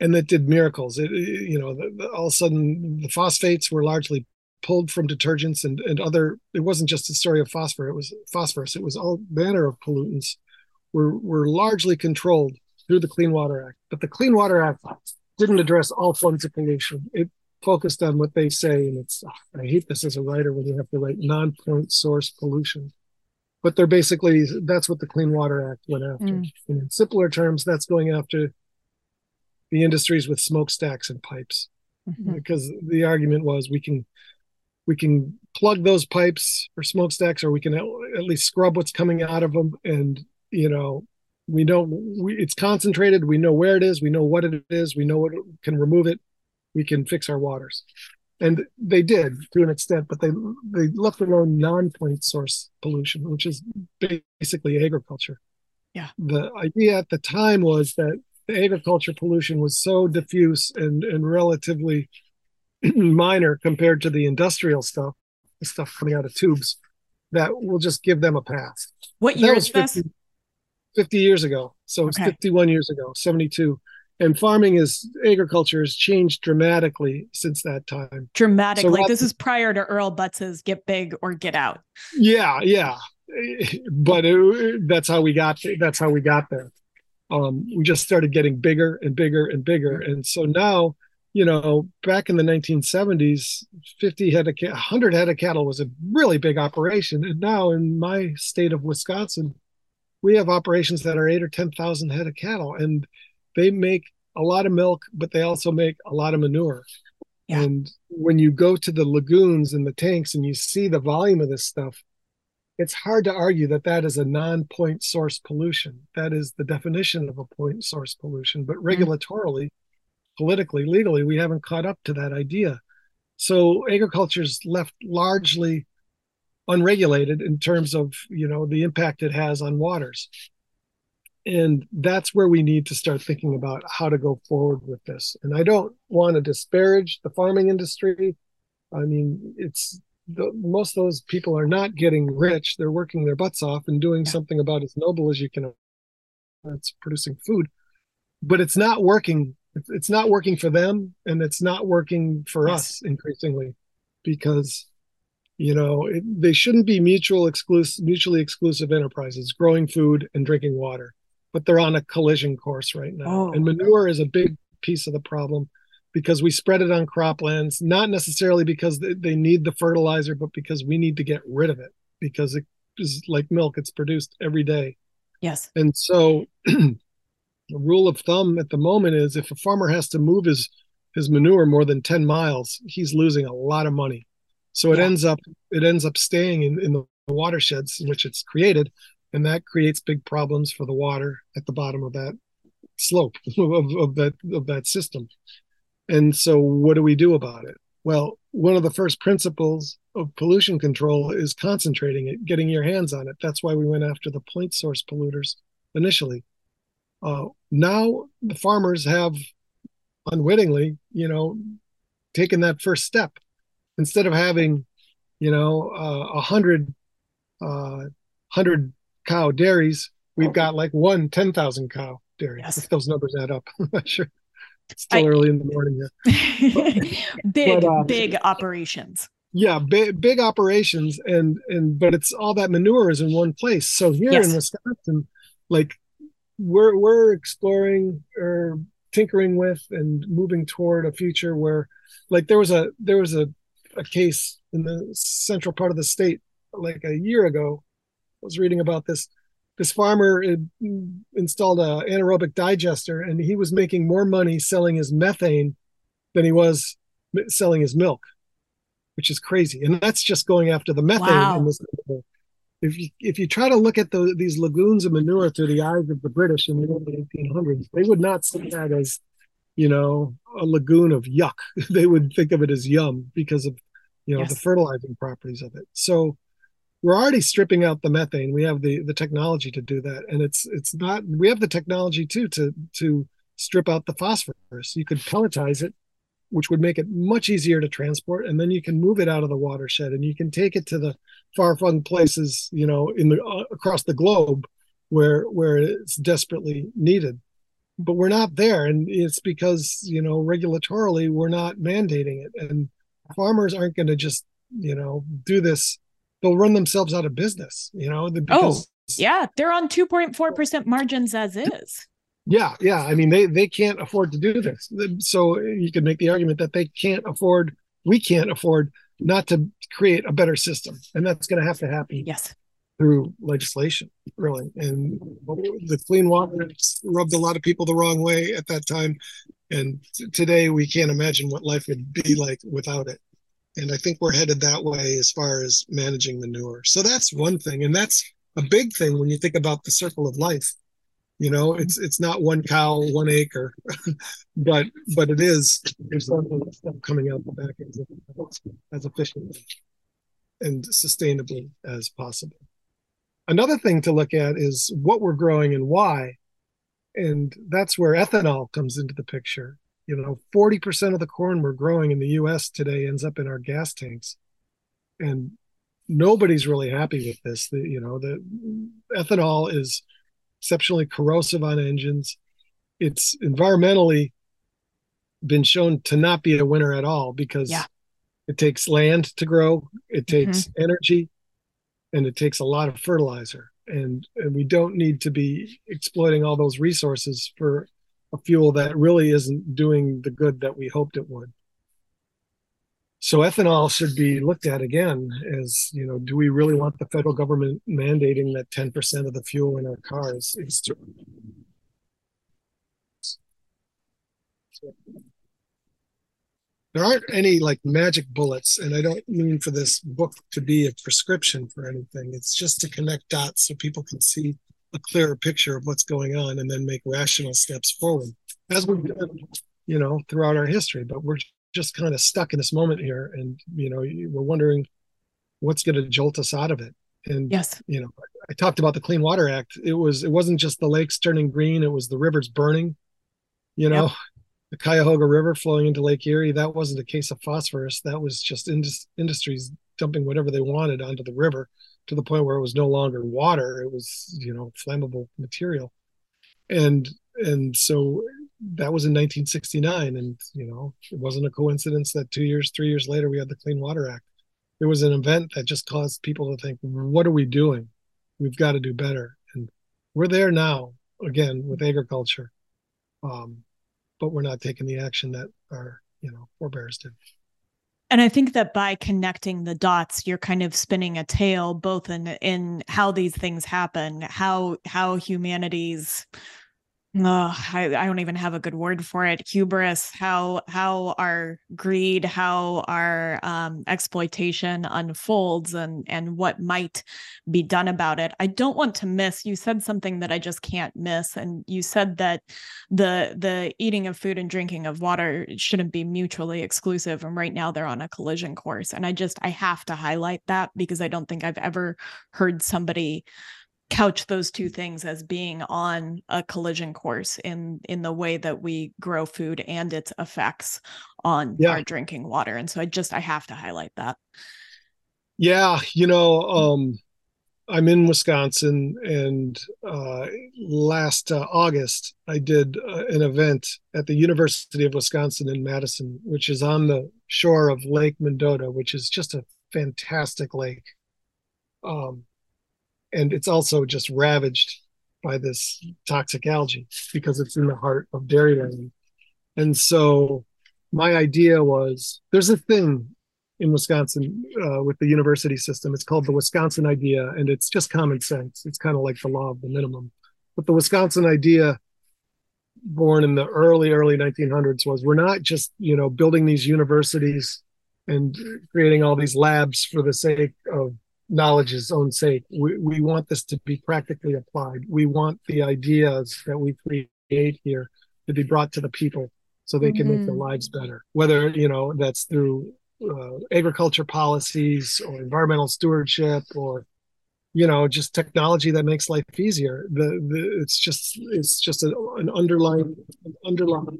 And that did miracles. It, you know, the, the, all of a sudden the phosphates were largely pulled from detergents and, and other it wasn't just a story of phosphor it was phosphorus it was all manner of pollutants were were largely controlled through the clean water act but the clean water act didn't address all forms of pollution it focused on what they say and it's i hate this as a writer when you have to write non-point source pollution but they're basically that's what the clean water act went after mm. and in simpler terms that's going after the industries with smokestacks and pipes mm-hmm. because the argument was we can we can plug those pipes or smokestacks, or we can at least scrub what's coming out of them. And you know, we know we, it's concentrated. We know where it is. We know what it is. We know what can remove it. We can fix our waters, and they did to an extent, but they they left alone non-point source pollution, which is basically agriculture. Yeah. The idea at the time was that the agriculture pollution was so diffuse and and relatively minor compared to the industrial stuff, the stuff coming out of tubes, that will just give them a pass. What year is 50, this? 50 years ago. So it's okay. 51 years ago, 72. And farming is agriculture has changed dramatically since that time. Dramatically. So this is prior to Earl Butz's get big or get out. Yeah, yeah. But it, that's how we got that's how we got there. Um, we just started getting bigger and bigger and bigger. And so now you know, back in the 1970s, 50 head of 100 head of cattle was a really big operation. And now in my state of Wisconsin, we have operations that are eight or 10,000 head of cattle and they make a lot of milk, but they also make a lot of manure. Yeah. And when you go to the lagoons and the tanks and you see the volume of this stuff, it's hard to argue that that is a non-point source pollution. That is the definition of a point source pollution, but mm-hmm. regulatorily, politically, legally, we haven't caught up to that idea. So agriculture is left largely unregulated in terms of you know the impact it has on waters and that's where we need to start thinking about how to go forward with this. And i don't want to disparage the farming industry. I mean it's the, most of those people are not getting rich. They're working their butts off and doing yeah. something about as noble as you can that's producing food. But it's not working it's not working for them and it's not working for yes. us increasingly because you know it, they shouldn't be mutual exclusive mutually exclusive enterprises growing food and drinking water but they're on a collision course right now oh. and manure is a big piece of the problem because we spread it on croplands not necessarily because they need the fertilizer but because we need to get rid of it because it is like milk it's produced every day yes and so the rule of thumb at the moment is if a farmer has to move his his manure more than 10 miles he's losing a lot of money so it yeah. ends up it ends up staying in, in the watersheds in which it's created and that creates big problems for the water at the bottom of that slope of, of that of that system. And so what do we do about it? Well one of the first principles of pollution control is concentrating it getting your hands on it. That's why we went after the point source polluters initially. Uh, now the farmers have unwittingly, you know, taken that first step. Instead of having, you know, uh, a uh, hundred, uh, hundred cow dairies, we've got like one 10,000 cow dairy. Yes. If those numbers add up, I'm not sure. It's still I- early in the morning here. big, but, uh, big operations. Yeah, big big operations, and and but it's all that manure is in one place. So here Yes. in Wisconsin, like we're we're exploring or tinkering with and moving toward a future where, like there was a there was a a case in the central part of the state like a year ago. I was reading about this. This farmer installed a anaerobic digester, and he was making more money selling his methane than he was selling his milk, which is crazy. And that's just going after the methane. Wow. In this, if you if you try to look at the, these lagoons of manure through the eyes of the British in the early 1800s, they would not see that as, you know, a lagoon of yuck. they would think of it as yum because of, you know, the fertilizing properties of it. So we're already stripping out the methane. We have the the technology to do that, and it's it's not. We have the technology too to to strip out the phosphorus. You could pelletize it, which would make it much easier to transport, and then you can move it out of the watershed, and you can take it to the far-flung places, you know, in the uh, across the globe where where it's desperately needed. But we're not there, and it's because you know regulatorily we're not mandating it, and farmers aren't going to just you know do this they'll run themselves out of business you know the- oh, because Yeah, they're on 2.4% margins as is. yeah yeah i mean they they can't afford to do this so you could make the argument that they can't afford we can't afford not to create a better system and that's going to have to happen Yes. through legislation really and the clean water rubbed a lot of people the wrong way at that time and today we can't imagine what life would be like without it and i think we're headed that way as far as managing manure. So that's one thing. And that's a big thing when you think about the circle of life. You know mm-hmm. it's it's not one cow one acre but but it is. There's something coming out the back as, as efficiently and sustainably as possible. Another thing to look at is what we're growing and why. And that's where ethanol comes into the picture you know 40% of the corn we're growing in the US today ends up in our gas tanks. And nobody's really happy with this. The, you know the ethanol is exceptionally corrosive on engines. It's environmentally been shown to not be a winner at all because Yeah. it takes land to grow it mm-hmm. takes energy and it takes a lot of fertilizer. And, and we don't need to be exploiting all those resources for a fuel that really isn't doing the good that we hoped it would. So ethanol should be looked at again as you know do we really want the federal government mandating that 10% of the fuel in our cars? Is to there aren't any like magic bullets and i don't mean for this book to be a prescription for anything. It's just to connect dots so people can see a clearer picture of what's going on and then make rational steps forward as we've done you know throughout our history. But we're just kind of stuck in this moment here and you know we're wondering what's going to jolt us out of it. And Yes. you know i talked about the clean water act. It was it wasn't just the lakes turning green it was the rivers burning. You know the cuyahoga river flowing into lake erie that wasn't a case of phosphorus. That was just indus- industries dumping whatever they wanted onto the river to the point where it was no longer water it was you know flammable material. And and so that was in 1969 and you know it wasn't a coincidence that two years three years later we had the clean water act. It was an event that just caused people to think what are we doing? We've got to do better. And we're there now again with agriculture um, but we're not taking the action that our you know forebears did And I think that by connecting the dots, you're kind of spinning a tale both in in how these things happen, how how humanity's uh, I, I don't even have a good word for it. Hubris, how how our greed, how our um, exploitation unfolds, and and what might be done about it. I don't want to miss. You said something that I just can't miss, and you said that the the eating of food and drinking of water shouldn't be mutually exclusive. And right now they're on a collision course, and I just I have to highlight that because I don't think I've ever heard somebody couch those two things as being on a collision course in in the way that we grow food and its effects on Yeah. our drinking water and so i just i have to highlight that Yeah, you know, um, I'm in Wisconsin, and uh, last uh, August I did uh, an event at the University of Wisconsin in Madison, which is on the shore of Lake Mendota, which is just a fantastic lake. Um, and it's also just ravaged by this toxic algae because it's in the heart of Dairyland. And so my idea was there's a thing in Wisconsin uh, with the university system. It's called the Wisconsin idea, and it's just common sense. It's kind of like the law of the minimum. But the Wisconsin idea, born in the early early 1900s, was we're not just you know building these universities and creating all these labs for the sake of knowledge's own sake. We, we want this to be practically applied. We want the ideas that we create here to be brought to the people so they can mm-hmm. make their mm-hmm. lives better. Whether, you know, that's through uh, agriculture policies or environmental stewardship or, you know, just technology that makes life easier. The, the it's just it's just a, an underlying an underlying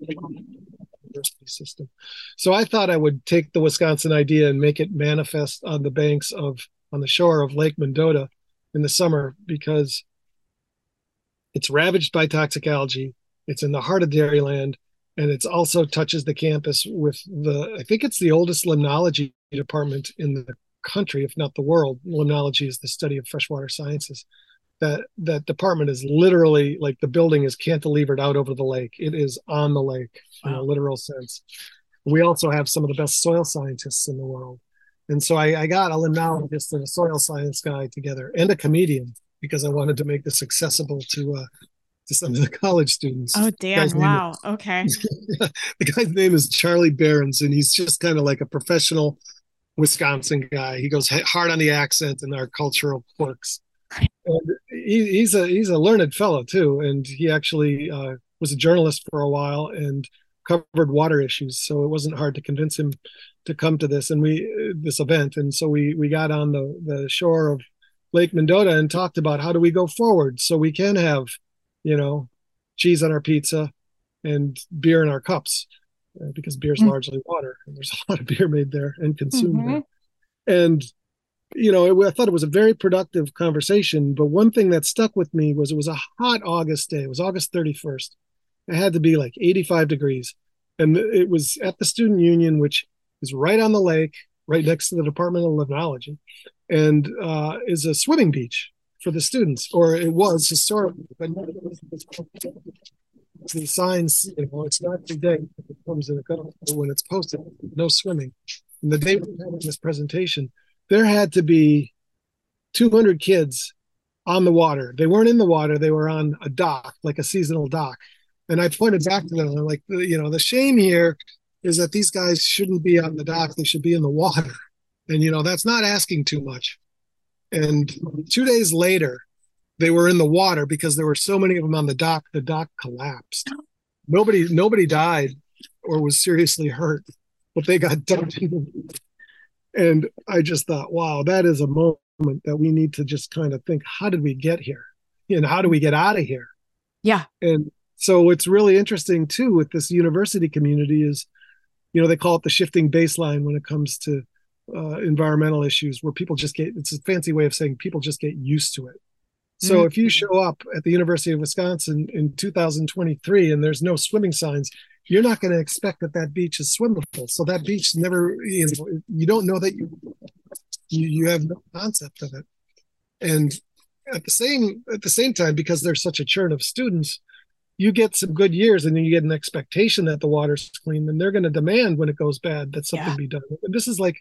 university system. So I thought I would take the Wisconsin idea and make it manifest on the banks of on the shore of Lake Mendota in the summer because it's ravaged by toxic algae. It's in the heart of Dairyland, and it also touches the campus with the I think it's the oldest limnology department in the country, if not the world. Limnology is the study of freshwater sciences. That that department is literally like the building is cantilevered out over the lake. It is on the lake wow. in a literal sense. We also have some of the best soil scientists in the world. And so I, I got a limnologist and a soil science guy together and a comedian because I wanted to make this accessible to uh, to some of the college students. Oh, damn! Wow. Is, okay. the guy's name is Charlie Berens, and he's just kind of like a professional Wisconsin guy. He goes hard on the accent and our cultural quirks. And he, he's a he's a learned fellow too, and he actually uh, was a journalist for a while and covered water issues, so it wasn't hard to convince him to come to this and we this event. And so we we got on the the shore of Lake Mendota and talked about how do we go forward so we can have, you know, cheese on our pizza and beer in our cups uh, because beer is mm-hmm. largely water and there's a lot of beer made there and consumed mm-hmm. there. And you know, it, I thought it was a very productive conversation. But one thing that stuck with me was it was a hot August day. It was August 31st. It had to be like 85 degrees. And it was at the Student Union, which is right on the lake, right next to the Department of Limnology, and uh, is a swimming beach for the students, or it was historically. But the signs, you know, it's not the day it comes in a couple when it's posted, no swimming. And the day we had this presentation, there had to be 200 kids on the water. They weren't in the water; they were on a dock, like a seasonal dock. And I pointed back to them, I'm like, you know, the shame here is that these guys shouldn't be on the dock; they should be in the water. And you know, that's not asking too much. And two days later, they were in the water because there were so many of them on the dock. The dock collapsed. Nobody, nobody died or was seriously hurt, but they got dumped And I just thought, wow, that is a moment that we need to just kind of think, how did we get here? And how do we get out of here? Yeah. And so what's really interesting too with this university community is you know they call it the shifting baseline when it comes to uh, environmental issues where people just get it's a fancy way of saying people just get used to it. So mm-hmm. if you show up at the university of wisconsin in 2023 and there's no swimming signs you're not going to expect that that beach is swimmable. So that beach never you know you don't know that you you, you have no concept of it. And at the same at the same time because there's such a churn of students you get some good years and then you get an expectation that the water's clean, then they're going to demand when it goes bad that something yeah. be done. And this is like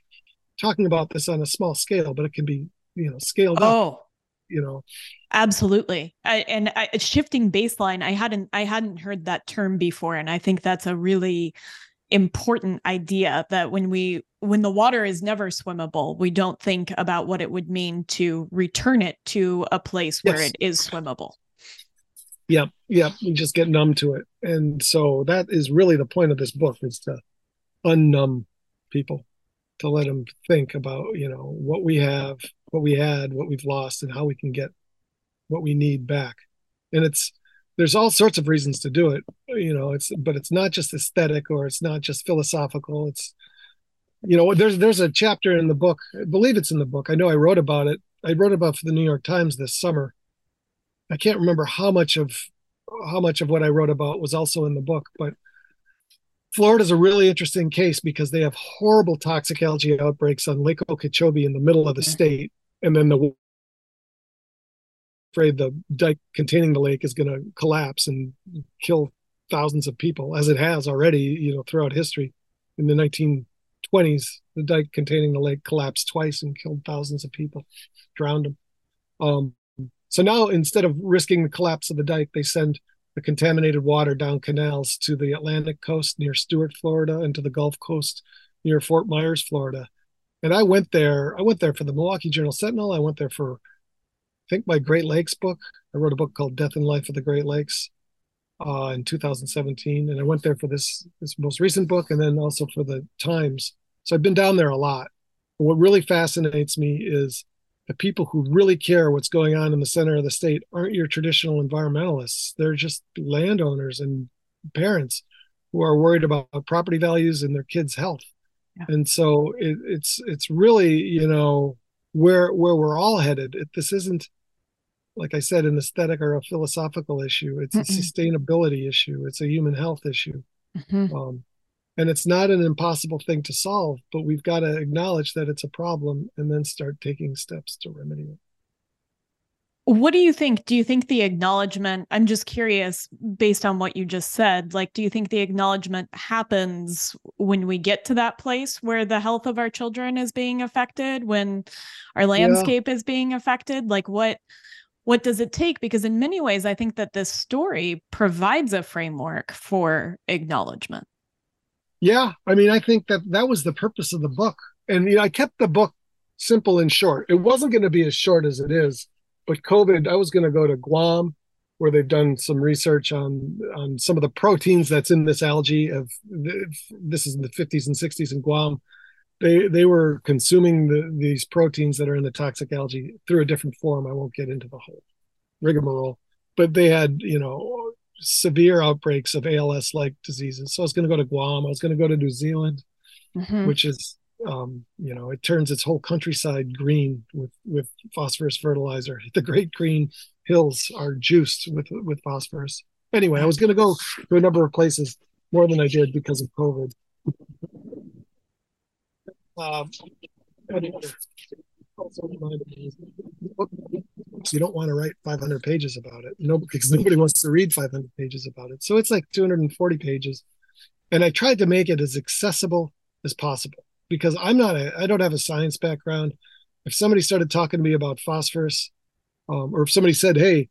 talking about this on a small scale, but it can be, you know, scaled oh. up. You know, absolutely, I, and I, shifting baseline. I hadn't, I hadn't heard that term before, and I think that's a really important idea that when we when the water is never swimmable we don't think about what it would mean to return it to a place where yes. it is swimmable Yep, yep. You just get numb to it, and so that is really the point of this book: is to unnumb people, to let them think about you know what we have, what we had, what we've lost, and how we can get what we need back. And it's there's all sorts of reasons to do it, you know. It's but it's not just aesthetic or it's not just philosophical. It's you know there's there's a chapter in the book. I believe it's in the book. I know I wrote about it I wrote about for the New York Times this summer. I can't remember how much of how much of what I wrote about was also in the book, but Florida's a really interesting case because they have horrible toxic algae outbreaks on Lake Okeechobee in the middle of the state, and then the afraid the dike containing the lake is going to collapse and kill thousands of people, as it has already, you know, throughout history. In the 1920s, the dike containing the lake collapsed twice and killed thousands of people, drowned them. Um, so now, instead of risking the collapse of the dike, they send the contaminated water down canals to the Atlantic coast near Stuart, Florida, and to the Gulf Coast near Fort Myers, Florida. And I went there. I went there for the Milwaukee Journal Sentinel. I went there for, I think, my Great Lakes book. I wrote a book called Death and Life of the Great Lakes uh, in 2017, and I went there for this this most recent book, and then also for the Times. So I've been down there a lot. what really fascinates me is the people who really care what's going on in the center of the state aren't your traditional environmentalists. They're just landowners and parents who are worried about property values and their kids' health. Yeah. And so it, it's it's really you know where where we're all headed. It, this isn't like I said an aesthetic or a philosophical issue. It's Mm-mm. a sustainability issue. It's a human health issue. Mm-hmm. Um, and it's not an impossible thing to solve but we've got to acknowledge that it's a problem and then start taking steps to remedy it. What do you think? Do you think the acknowledgement i'm just curious based on what you just said like do you think the acknowledgement happens when we get to that place where the health of our children is being affected when our landscape yeah. is being affected? Like what what does it take? Because in many ways i think that this story provides a framework for acknowledgement yeah, I mean, I think that that was the purpose of the book, and you know, I kept the book simple and short. It wasn't going to be as short as it is, but COVID, I was going to go to Guam, where they've done some research on on some of the proteins that's in this algae. Of this is in the 50s and 60s in Guam. They they were consuming the, these proteins that are in the toxic algae through a different form. I won't get into the whole rigmarole, but they had you know severe outbreaks of ALS like diseases. So I was going to go to Guam. I was going to go to New Zealand, mm-hmm. which is, um, you know, it turns its whole countryside green with with phosphorus fertilizer. The Great Green Hills are juiced with with phosphorus. Anyway, I was going to go to a number of places more than I did because of COVID. Um, me you don't want to write 500 pages about it. No because nobody wants to read 500 pages about it. So it's like 240 pages. And i tried to make it as accessible as possible because i'm not a i don't have a science background. If somebody started talking to me about phosphorus um, or if somebody said hey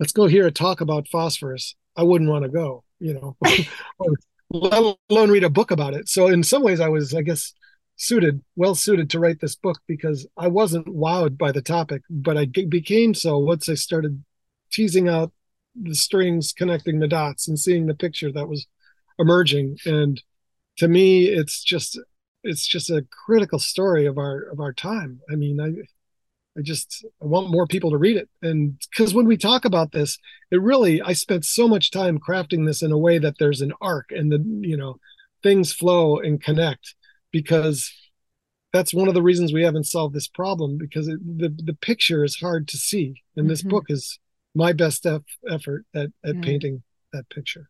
let's go hear a talk about phosphorus i wouldn't want to go you know let alone read a book about it. So in some ways i was i guess suited, well suited to write this book because I wasn't wowed by the topic, but I became so once I started teasing out the strings, connecting the dots, and seeing the picture that was emerging. And to me, it's just it's just a critical story of our of our time. I mean, I I just I want more people to read it. And because when we talk about this, it really I spent so much time crafting this in a way that there's an arc and the you know things flow and connect because that's one of the reasons we haven't solved this problem because it, the the picture is hard to see and mm-hmm. this book is my best effort at, at mm-hmm. painting that picture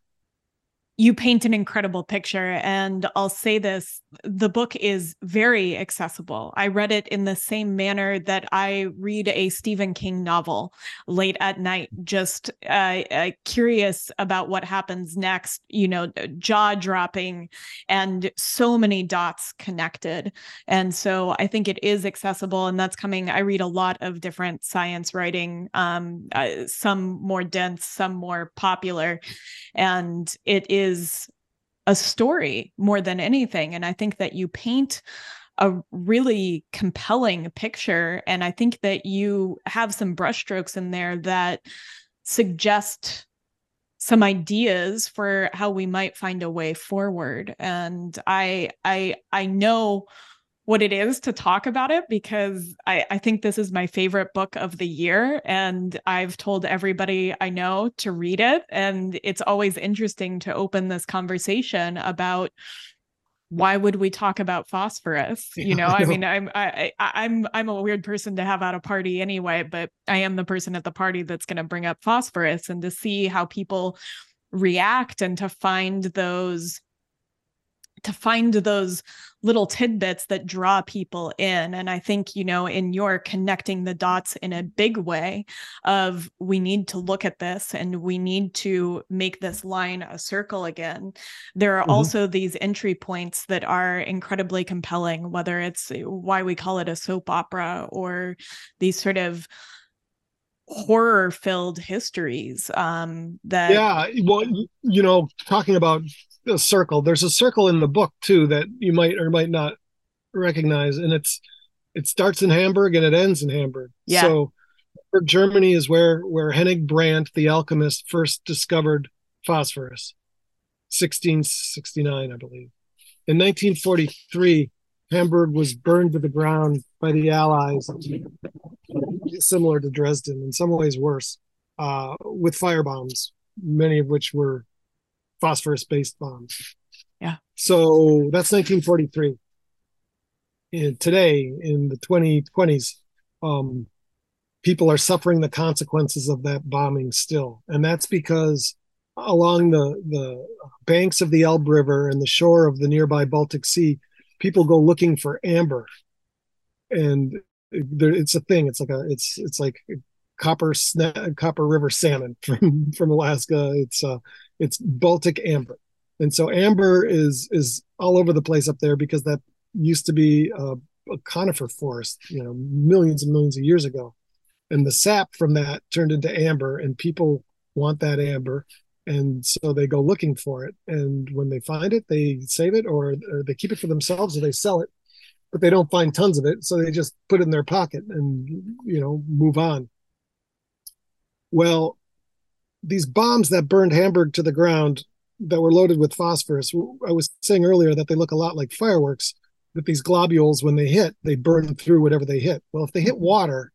you paint an incredible picture and i'll say this the book is very accessible. I read it in the same manner that i read a stephen king novel late at night just uh, uh, curious about what happens next you know jaw dropping and so many dots connected. And so i think it is accessible and that's coming. I read a lot of different science writing um, uh, some more dense some more popular and it is is a story more than anything. And I think that you paint a really compelling picture. And I think that you have some brushstrokes in there that suggest some ideas for how we might find a way forward. And I I I know what it is to talk about it because I, I think this is my favorite book of the year. And I've told everybody I know to read it. And it's always interesting to open this conversation about why would we talk about phosphorus you know i mean i'm I, I i'm i'm a weird person to have at a party anyway but i am the person at the party that's going to bring up phosphorus and to see how people react and to find those to find those little tidbits that draw people in and i think you know in your connecting the dots in a big way of we need to look at this and we need to make this line a circle again there are mm-hmm. also these entry points that are incredibly compelling whether it's why we call it a soap opera or these sort of horror filled histories um that yeah well you know talking about a circle. There's a circle in the book too that you might or might not recognize, and it's it starts in Hamburg and it ends in Hamburg. Yeah. So Germany is where where Hennig Brandt, the alchemist, first discovered phosphorus. 1669, I believe. In 1943, Hamburg was burned to the ground by the Allies, similar to Dresden, in some ways worse, uh, with firebombs, many of which were phosphorus based bombs. Yeah. So that's 1943. And today, in the 2020s, um, people are suffering the consequences of that bombing still. And that's because along the, the banks of the Elbe River and the shore of the nearby Baltic Sea, people go looking for amber. And there, it's a thing. It's like a, it's, it's like copper, copper river salmon from, from Alaska. It's, uh, it's Baltic amber, and so amber is is all over the place up there because that used to be a, a conifer forest, you know, millions and millions of years ago, and the sap from that turned into amber, and people want that amber, and so they go looking for it, and when they find it, they save it or, or they keep it for themselves or they sell it, but they don't find tons of it, so they just put it in their pocket and you know move on. Well, these bombs that burned Hamburg to the ground that were loaded with phosphorus. I was saying earlier that they look a lot like fireworks, that these globules, when they hit, they burn through whatever they hit. Well, if they hit water,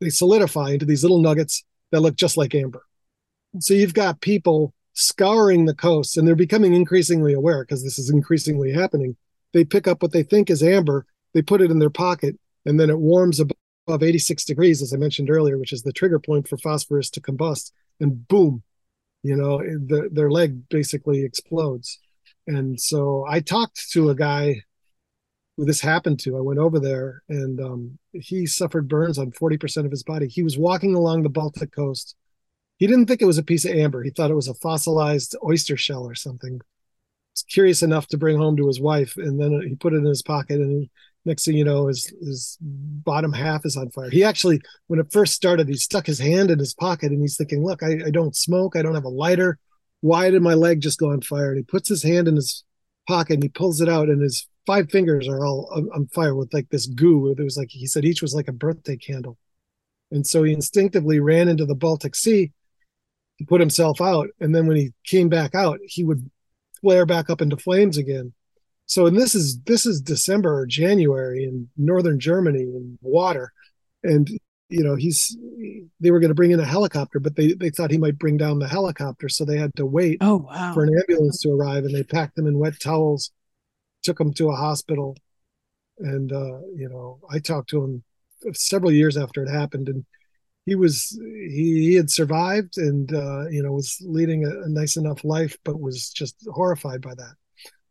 they solidify into these little nuggets that look just like amber. So you've got people scouring the coasts and they're becoming increasingly aware because this is increasingly happening. They pick up what they think is amber, they put it in their pocket, and then it warms above 86 degrees, as I mentioned earlier, which is the trigger point for phosphorus to combust and boom, you know, the, their leg basically explodes. And so I talked to a guy who this happened to. I went over there and um, he suffered burns on 40% of his body. He was walking along the Baltic coast. He didn't think it was a piece of amber. He thought it was a fossilized oyster shell or something. Curious enough to bring home to his wife, and then he put it in his pocket. And he, next thing you know his his bottom half is on fire. He actually when it first started he stuck his hand in his pocket and he's thinking look I, I don't smoke. I don't have a lighter. Why did my leg just go on fire? And he puts his hand in his pocket and he pulls it out and his five fingers are all on, on fire with like this goo. It was like he said each was like a birthday candle. And so he instinctively ran into the baltic sea to put himself out. And then when he came back out he would flare back up into flames again so and this is this is December or January in northern Germany in water, and you know he's they were going to bring in a helicopter, but they they thought he might bring down the helicopter, so they had to wait oh, wow. for an ambulance to arrive, and they packed him in wet towels, took him to a hospital, and uh, you know I talked to him several years after it happened, and he was he, he had survived and uh, you know was leading a, a nice enough life, but was just horrified by that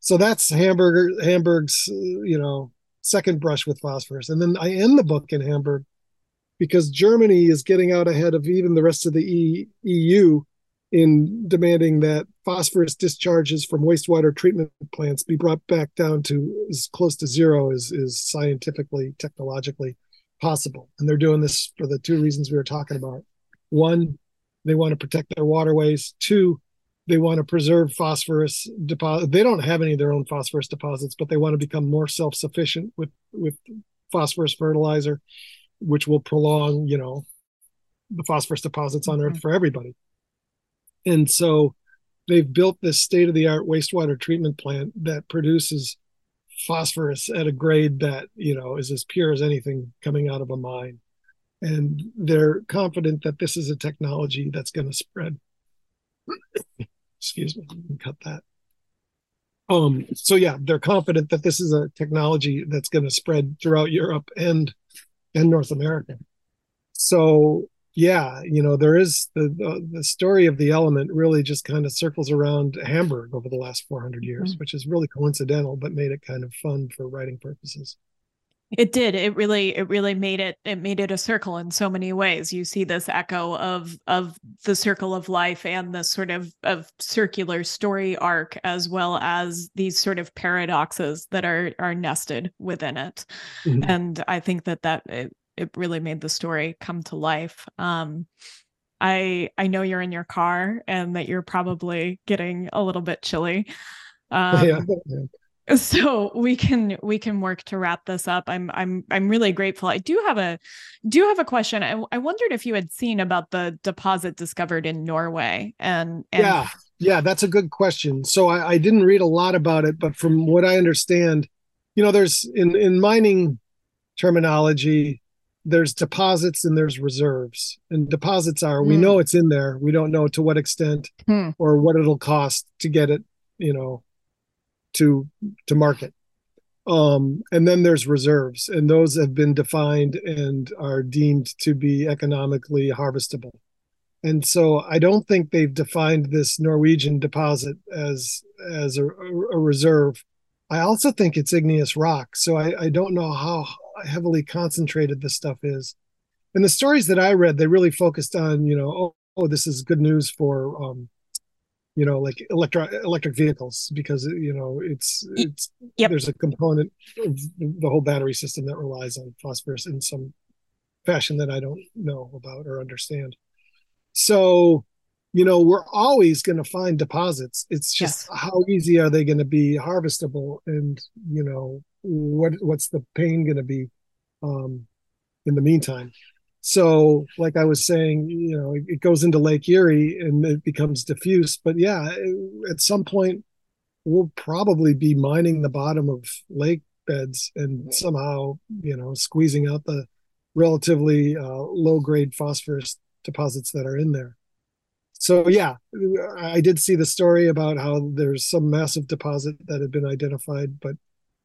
so that's hamburger hamburg's uh, you know second brush with phosphorus. And then i end the book in hamburg because germany is getting out ahead of even the rest of the e- eu in demanding that phosphorus discharges from wastewater treatment plants be brought back down to as close to zero as is scientifically technologically possible. And they're doing this for the two reasons we were talking about. One they want to protect their waterways. Two they want to preserve phosphorus deposit. They don't have any of their own phosphorus deposits, but they want to become more self-sufficient with with phosphorus fertilizer, which will prolong, you know, the phosphorus deposits on mm-hmm. Earth for everybody. And so they've built this state-of-the-art wastewater treatment plant that produces phosphorus at a grade that you know is as pure as anything coming out of a mine and they're confident that this is a technology that's going to spread excuse me, cut that. Um, so yeah, they're confident that this is a technology that's going to spread throughout Europe and and North America. So yeah, you know, there is the, the, the story of the element really just kind of circles around Hamburg over the last 400 years, mm-hmm. which is really coincidental, but made it kind of fun for writing purposes. It did. It really, it really made it. It made it a circle in so many ways. You see this echo of of the circle of life and the sort of of circular story arc, as well as these sort of paradoxes that are are nested within it. Mm-hmm. And I think that that it, it really made the story come to life. Um, I I know you're in your car and that you're probably getting a little bit chilly. Um, yeah. So we can we can work to wrap this up. I'm I'm I'm really grateful. I do have a do have a question. I, I wondered if you had seen about the deposit discovered in Norway and, and yeah yeah that's a good question. So I, I didn't read a lot about it, but from what I understand, you know, there's in in mining terminology there's deposits and there's reserves and deposits are mm. we hmm. know it's in there we don't know to what extent mm. or what it'll cost to get it you know to to market. Um and then there's reserves and those have been defined and are deemed to be economically harvestable. And so i don't think they've defined this norwegian deposit as as a, a reserve. I also think it's igneous rock so i i don't know how heavily concentrated this stuff is. And the stories that I read, they really focused on, you know, oh, oh this is good news for, um, you know, like electric electric vehicles because you know it's it's yep. there's a component of the whole battery system that relies on phosphorus in some fashion that I don't know about or understand. So, you know, we're always going to find deposits. It's just yes. how easy are they going to be harvestable, and you know, what what's the pain going to be um, in the meantime. So, like I was saying, you know, it, goes into Lake Erie and it becomes diffuse. But yeah, at some point, we'll probably be mining the bottom of lake beds and somehow, you know, squeezing out the relatively uh, low grade phosphorus deposits that are in there. So yeah, I did see the story about how there's some massive deposit that had been identified, but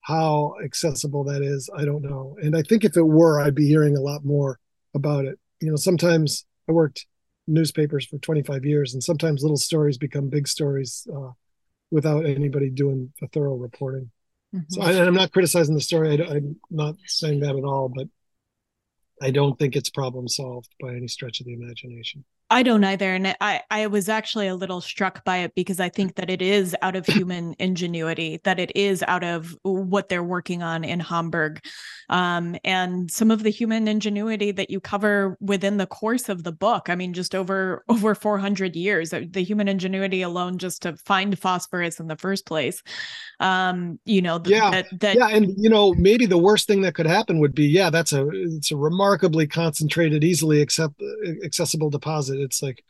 how accessible that is, I don't know. And I think if it were, I'd be hearing a lot more about it. You know, sometimes I worked newspapers for 25 years, and sometimes little stories become big stories uh, without anybody doing a thorough reporting. Mm-hmm. So, I, am not criticizing the story. I, I'm not saying that at all, but I don't think it's problem solved by any stretch of the imagination. I don't either. And I, I was actually a little struck by it because I think that it is out of human ingenuity, that it is out of what they're working on in Hamburg. Um, and some of the human ingenuity that you cover within the course of the book. I mean, just over over 400 years, uh, the human ingenuity alone just to find phosphorus in the first place. Um, you know, th- yeah, that, that, yeah. And, you know, maybe the worst thing that could happen would be, yeah, that's a, it's a remarkably concentrated, easily accept, accessible deposit it's like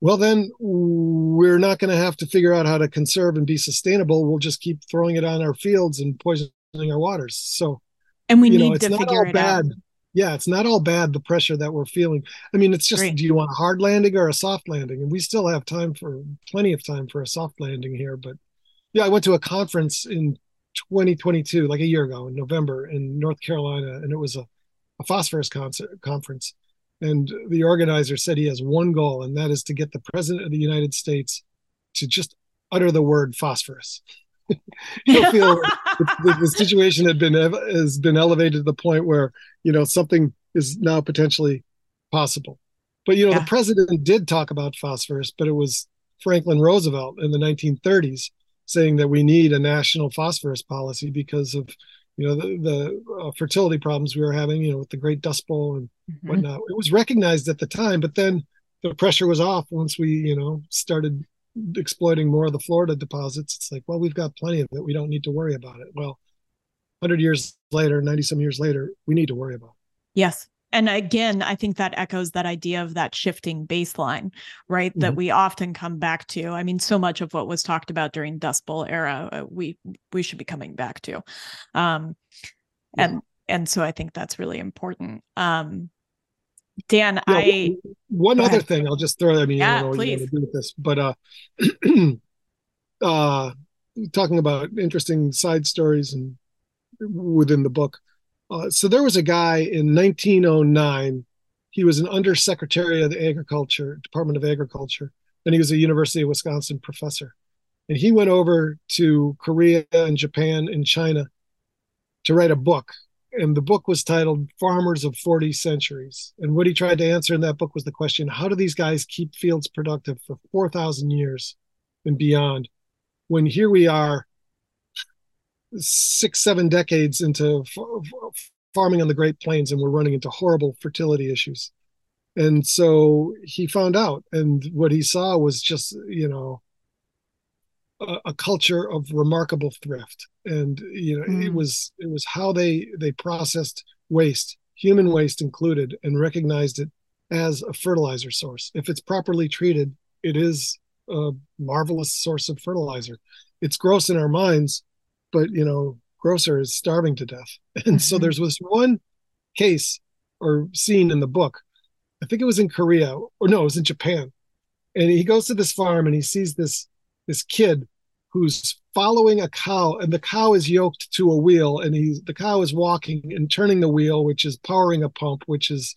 well then we're not going to have to figure out how to conserve and be sustainable. We'll just keep throwing it on our fields and poisoning our waters. So and we need know, to figure it bad. out yeah it's not all bad the pressure that we're feeling. I mean it's just Great. do you want a hard landing or a soft landing? And we still have time for plenty of time for a soft landing here but yeah i went to a conference in 2022 like a year ago in november in north carolina and it was a, a phosphorus concert, conference and the organizer said he has one goal, and that is to get the president of the United States to just utter the word phosphorus. He'll feel the, the, situation had been has been elevated to the point where you know something is now potentially possible. But you know, yeah. the president did talk about phosphorus, but it was Franklin Roosevelt in the 1930s saying that we need a national phosphorus policy because of you know the, the uh, fertility problems we were having you know with the great dust bowl and mm-hmm. whatnot. It was recognized at the time but then the pressure was off once we you know started exploiting more of the florida deposits. It's like well we've got plenty of it. We don't need to worry about it. Well 100 years later 90 some years later we need to worry about it. yes and again i think that echoes that idea of that shifting baseline right mm-hmm. that we often come back to i mean so much of what was talked about during dust bowl era uh, we we should be coming back to um yeah. and and so i think that's really important um dan yeah, i one other thing i'll just throw i mean yeah, i don't know what please. you want to do with this but uh uh talking about interesting side stories and within the book. Uh, so there was a guy in 1909. He was an undersecretary of the Agriculture Department of Agriculture, and he was a University of Wisconsin professor. And he went over to Korea and Japan and China to write a book. And the book was titled Farmers of 40 Centuries. And what he tried to answer in that book was the question how do these guys keep fields productive for 4,000 years and beyond? When here we are, six, seven decades into f- farming on the Great Plains, and we're running into horrible fertility issues. And so he found out, and what he saw was just, you know, a, a culture of remarkable thrift. And you know, mm. it was it was how they they processed waste, human waste included, and recognized it as a fertilizer source. If it's properly treated, it is a marvelous source of fertilizer. It's gross in our minds, but you know, Grocer is starving to death. And so mm-hmm. there's this one case or scene in the book. I think it was in Korea, or no, it was in Japan. And he goes to this farm and he sees this this kid who's following a cow, and the cow is yoked to a wheel, and he's the cow is walking and turning the wheel, which is powering a pump, which is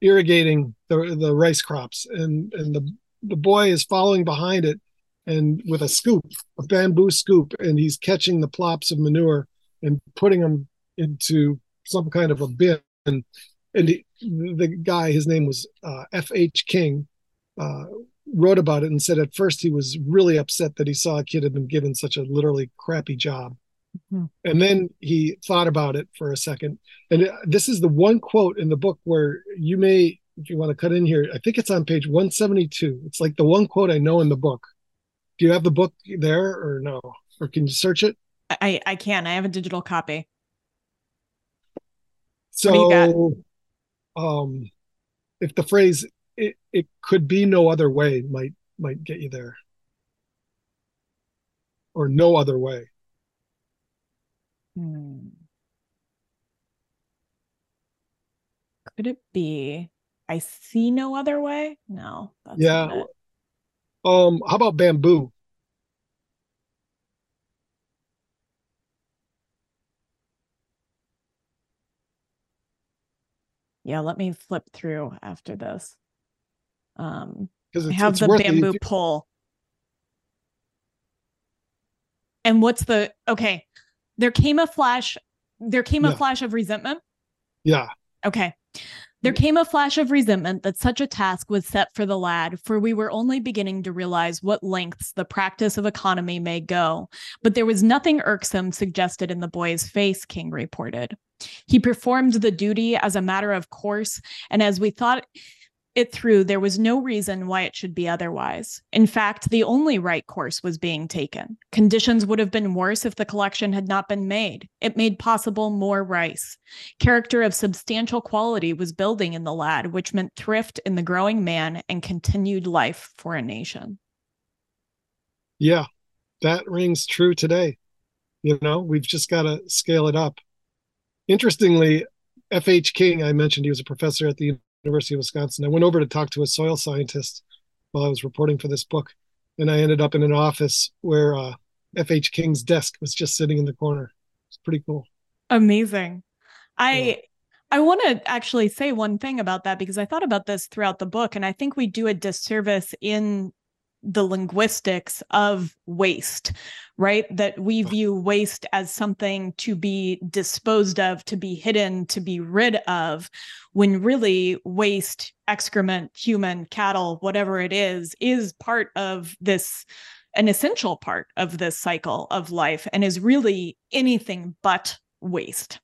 irrigating the the rice crops, and and the the boy is following behind it and with a scoop, a bamboo scoop, and he's catching the plops of manure and putting them into some kind of a bin. And, and he, the guy, his name was uh, F.H. King, uh, wrote about it and said at first he was really upset that he saw a kid had been given such a literally crappy job. Mm-hmm. And then he thought about it for a second. And this is the one quote in the book where you may, if you want to cut in here, I think it's on page 172. It's like the one quote I know in the book do you have the book there or no? Or can you search it? I I can. I have a digital copy. So um if the phrase it, it could be no other way might might get you there. Or no other way. Hmm. Could it be I see no other way? No. yeah. Um, how about bamboo? Yeah, let me flip through after this. Um, I have the bamboo pole. And what's the okay? There came a flash. There came a yeah. flash of resentment. Yeah. Okay. There mm. came a flash of resentment that such a task was set for the lad, for we were only beginning to realize what lengths the practice of economy may go. But there was nothing irksome suggested in the boy's face, King reported. He performed the duty as a matter of course, and as we thought it through, there was no reason why it should be otherwise. In fact, the only right course was being taken. Conditions would have been worse if the collection had not been made. It made possible more rice. Character of substantial quality was building in the lad, which meant thrift in the growing man and continued life for a nation. Yeah, that rings true today. You know, we've just got to scale it up. Interestingly, F.H. King, I mentioned he was a professor at the University of Wisconsin. I went over to talk to a soil scientist while I was reporting for this book, and I ended up in an office where uh, F.H. King's desk was just sitting in the corner. It's pretty cool. Amazing. I yeah. I want to actually say one thing about that because I thought about this throughout the book, and I think we do a disservice in the linguistics of waste, right? That we view waste as something to be disposed of, to be hidden, to be rid of, when really waste, excrement, human, cattle, whatever it is, is part of this, an essential part of this cycle of life and is really anything but waste.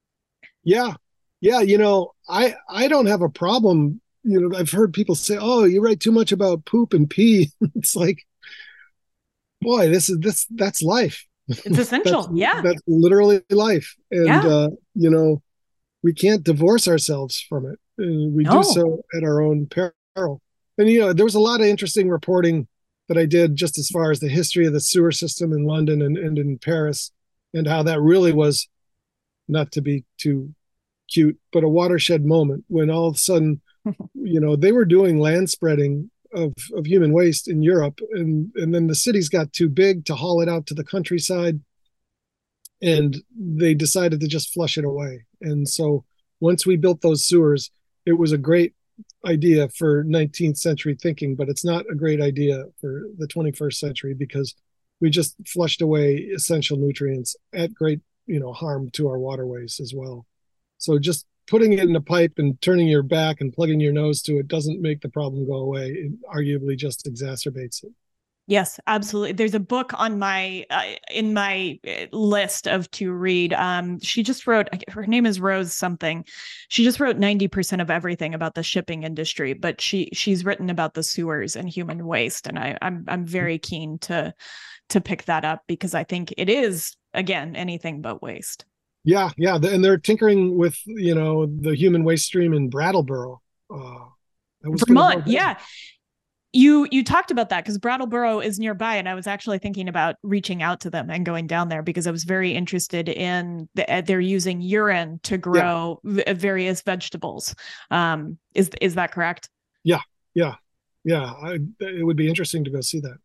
Yeah. Yeah. You know, I, I don't have a problem you know, I've heard people say, "Oh, you write too much about poop and pee." it's like, boy, this is this that's life. It's essential. that's, yeah, that's literally life, and yeah. uh, you know, we can't divorce ourselves from it. Uh, we no. do so at our own peril. And you know, there was a lot of interesting reporting that I did just as far as the history of the sewer system in London and, and in Paris, and how that really was not to be too cute, but a watershed moment when all of a sudden you know, they were doing land spreading of, of human waste in Europe, and and then the cities got too big to haul it out to the countryside, and they decided to just flush it away. And so once we built those sewers, it was a great idea for 19th century thinking, but it's not a great idea for the 21st century because we just flushed away essential nutrients at great you know harm to our waterways as well. So just putting it in a pipe and turning your back and plugging your nose to it doesn't make the problem go away. It arguably just exacerbates it. Yes, absolutely. There's a book on my uh, in my uh, list of to read. Um, she just wrote. Her name is Rose something. She just wrote ninety percent of everything about the shipping industry, but she she's written about the sewers and human waste, and I, I'm I'm very keen to to pick that up because I think it is again anything but waste. Yeah, yeah, and they're tinkering with you know the human waste stream in Brattleboro. Uh, Vermont, yeah. You you talked about that because Brattleboro is nearby, and I was actually thinking about reaching out to them and going down there because I was very interested in the, uh, they're using urine to grow yeah. various vegetables. Um, is is that correct? Yeah, yeah, yeah. I, it would be interesting to go see that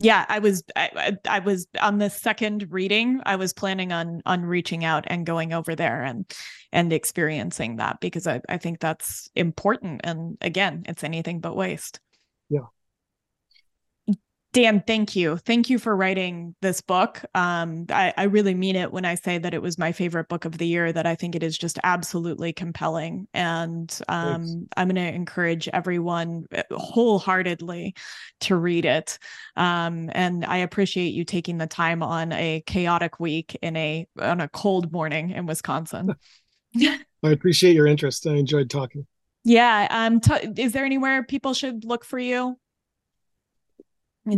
yeah i was I, I, was on the second reading i was planning on on reaching out and going over there and and experiencing that because i, I think that's important. And again it's anything but waste Dan, thank you. Thank you for writing this book. Um, I, I, really mean it when I say that it was my favorite book of the year, that I think it is just absolutely compelling. And um, I'm going to encourage everyone uh, wholeheartedly to read it. Um, and I appreciate you taking the time on a chaotic week in a on a cold morning in Wisconsin. I appreciate your interest. I enjoyed talking. Yeah. Um, t- is there anywhere people should look for you?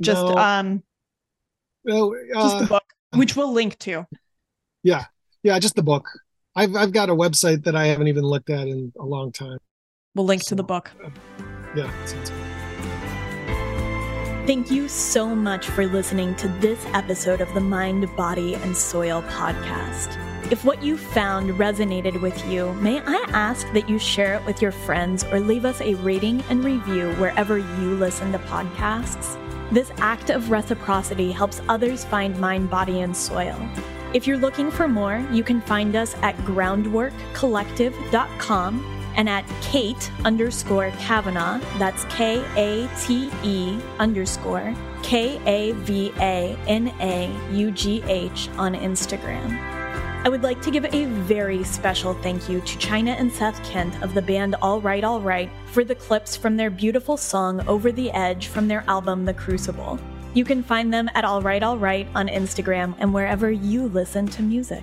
Just no. um well, uh, just the book which we'll link to yeah yeah just the book i've i've got a website that i haven't even looked at in a long time we'll link so, to the book uh, yeah Thank you so much for listening to this episode of the Mind, Body, and Soil podcast. If what you found resonated with you, may I ask that you share it with your friends or leave us a rating and review wherever you listen to podcasts? This act of reciprocity helps others find mind, body, and soil. If you're looking for more, you can find us at groundworkcollective.com and at Kate underscore Kavanaugh, that's K A T E underscore K A V A N A U G H on Instagram. I would like to give a very special thank you to China and Seth Kent of the band All Right All Right for the clips from their beautiful song Over the Edge from their album The Crucible. You can find them at All Right All Right on Instagram and wherever you listen to music.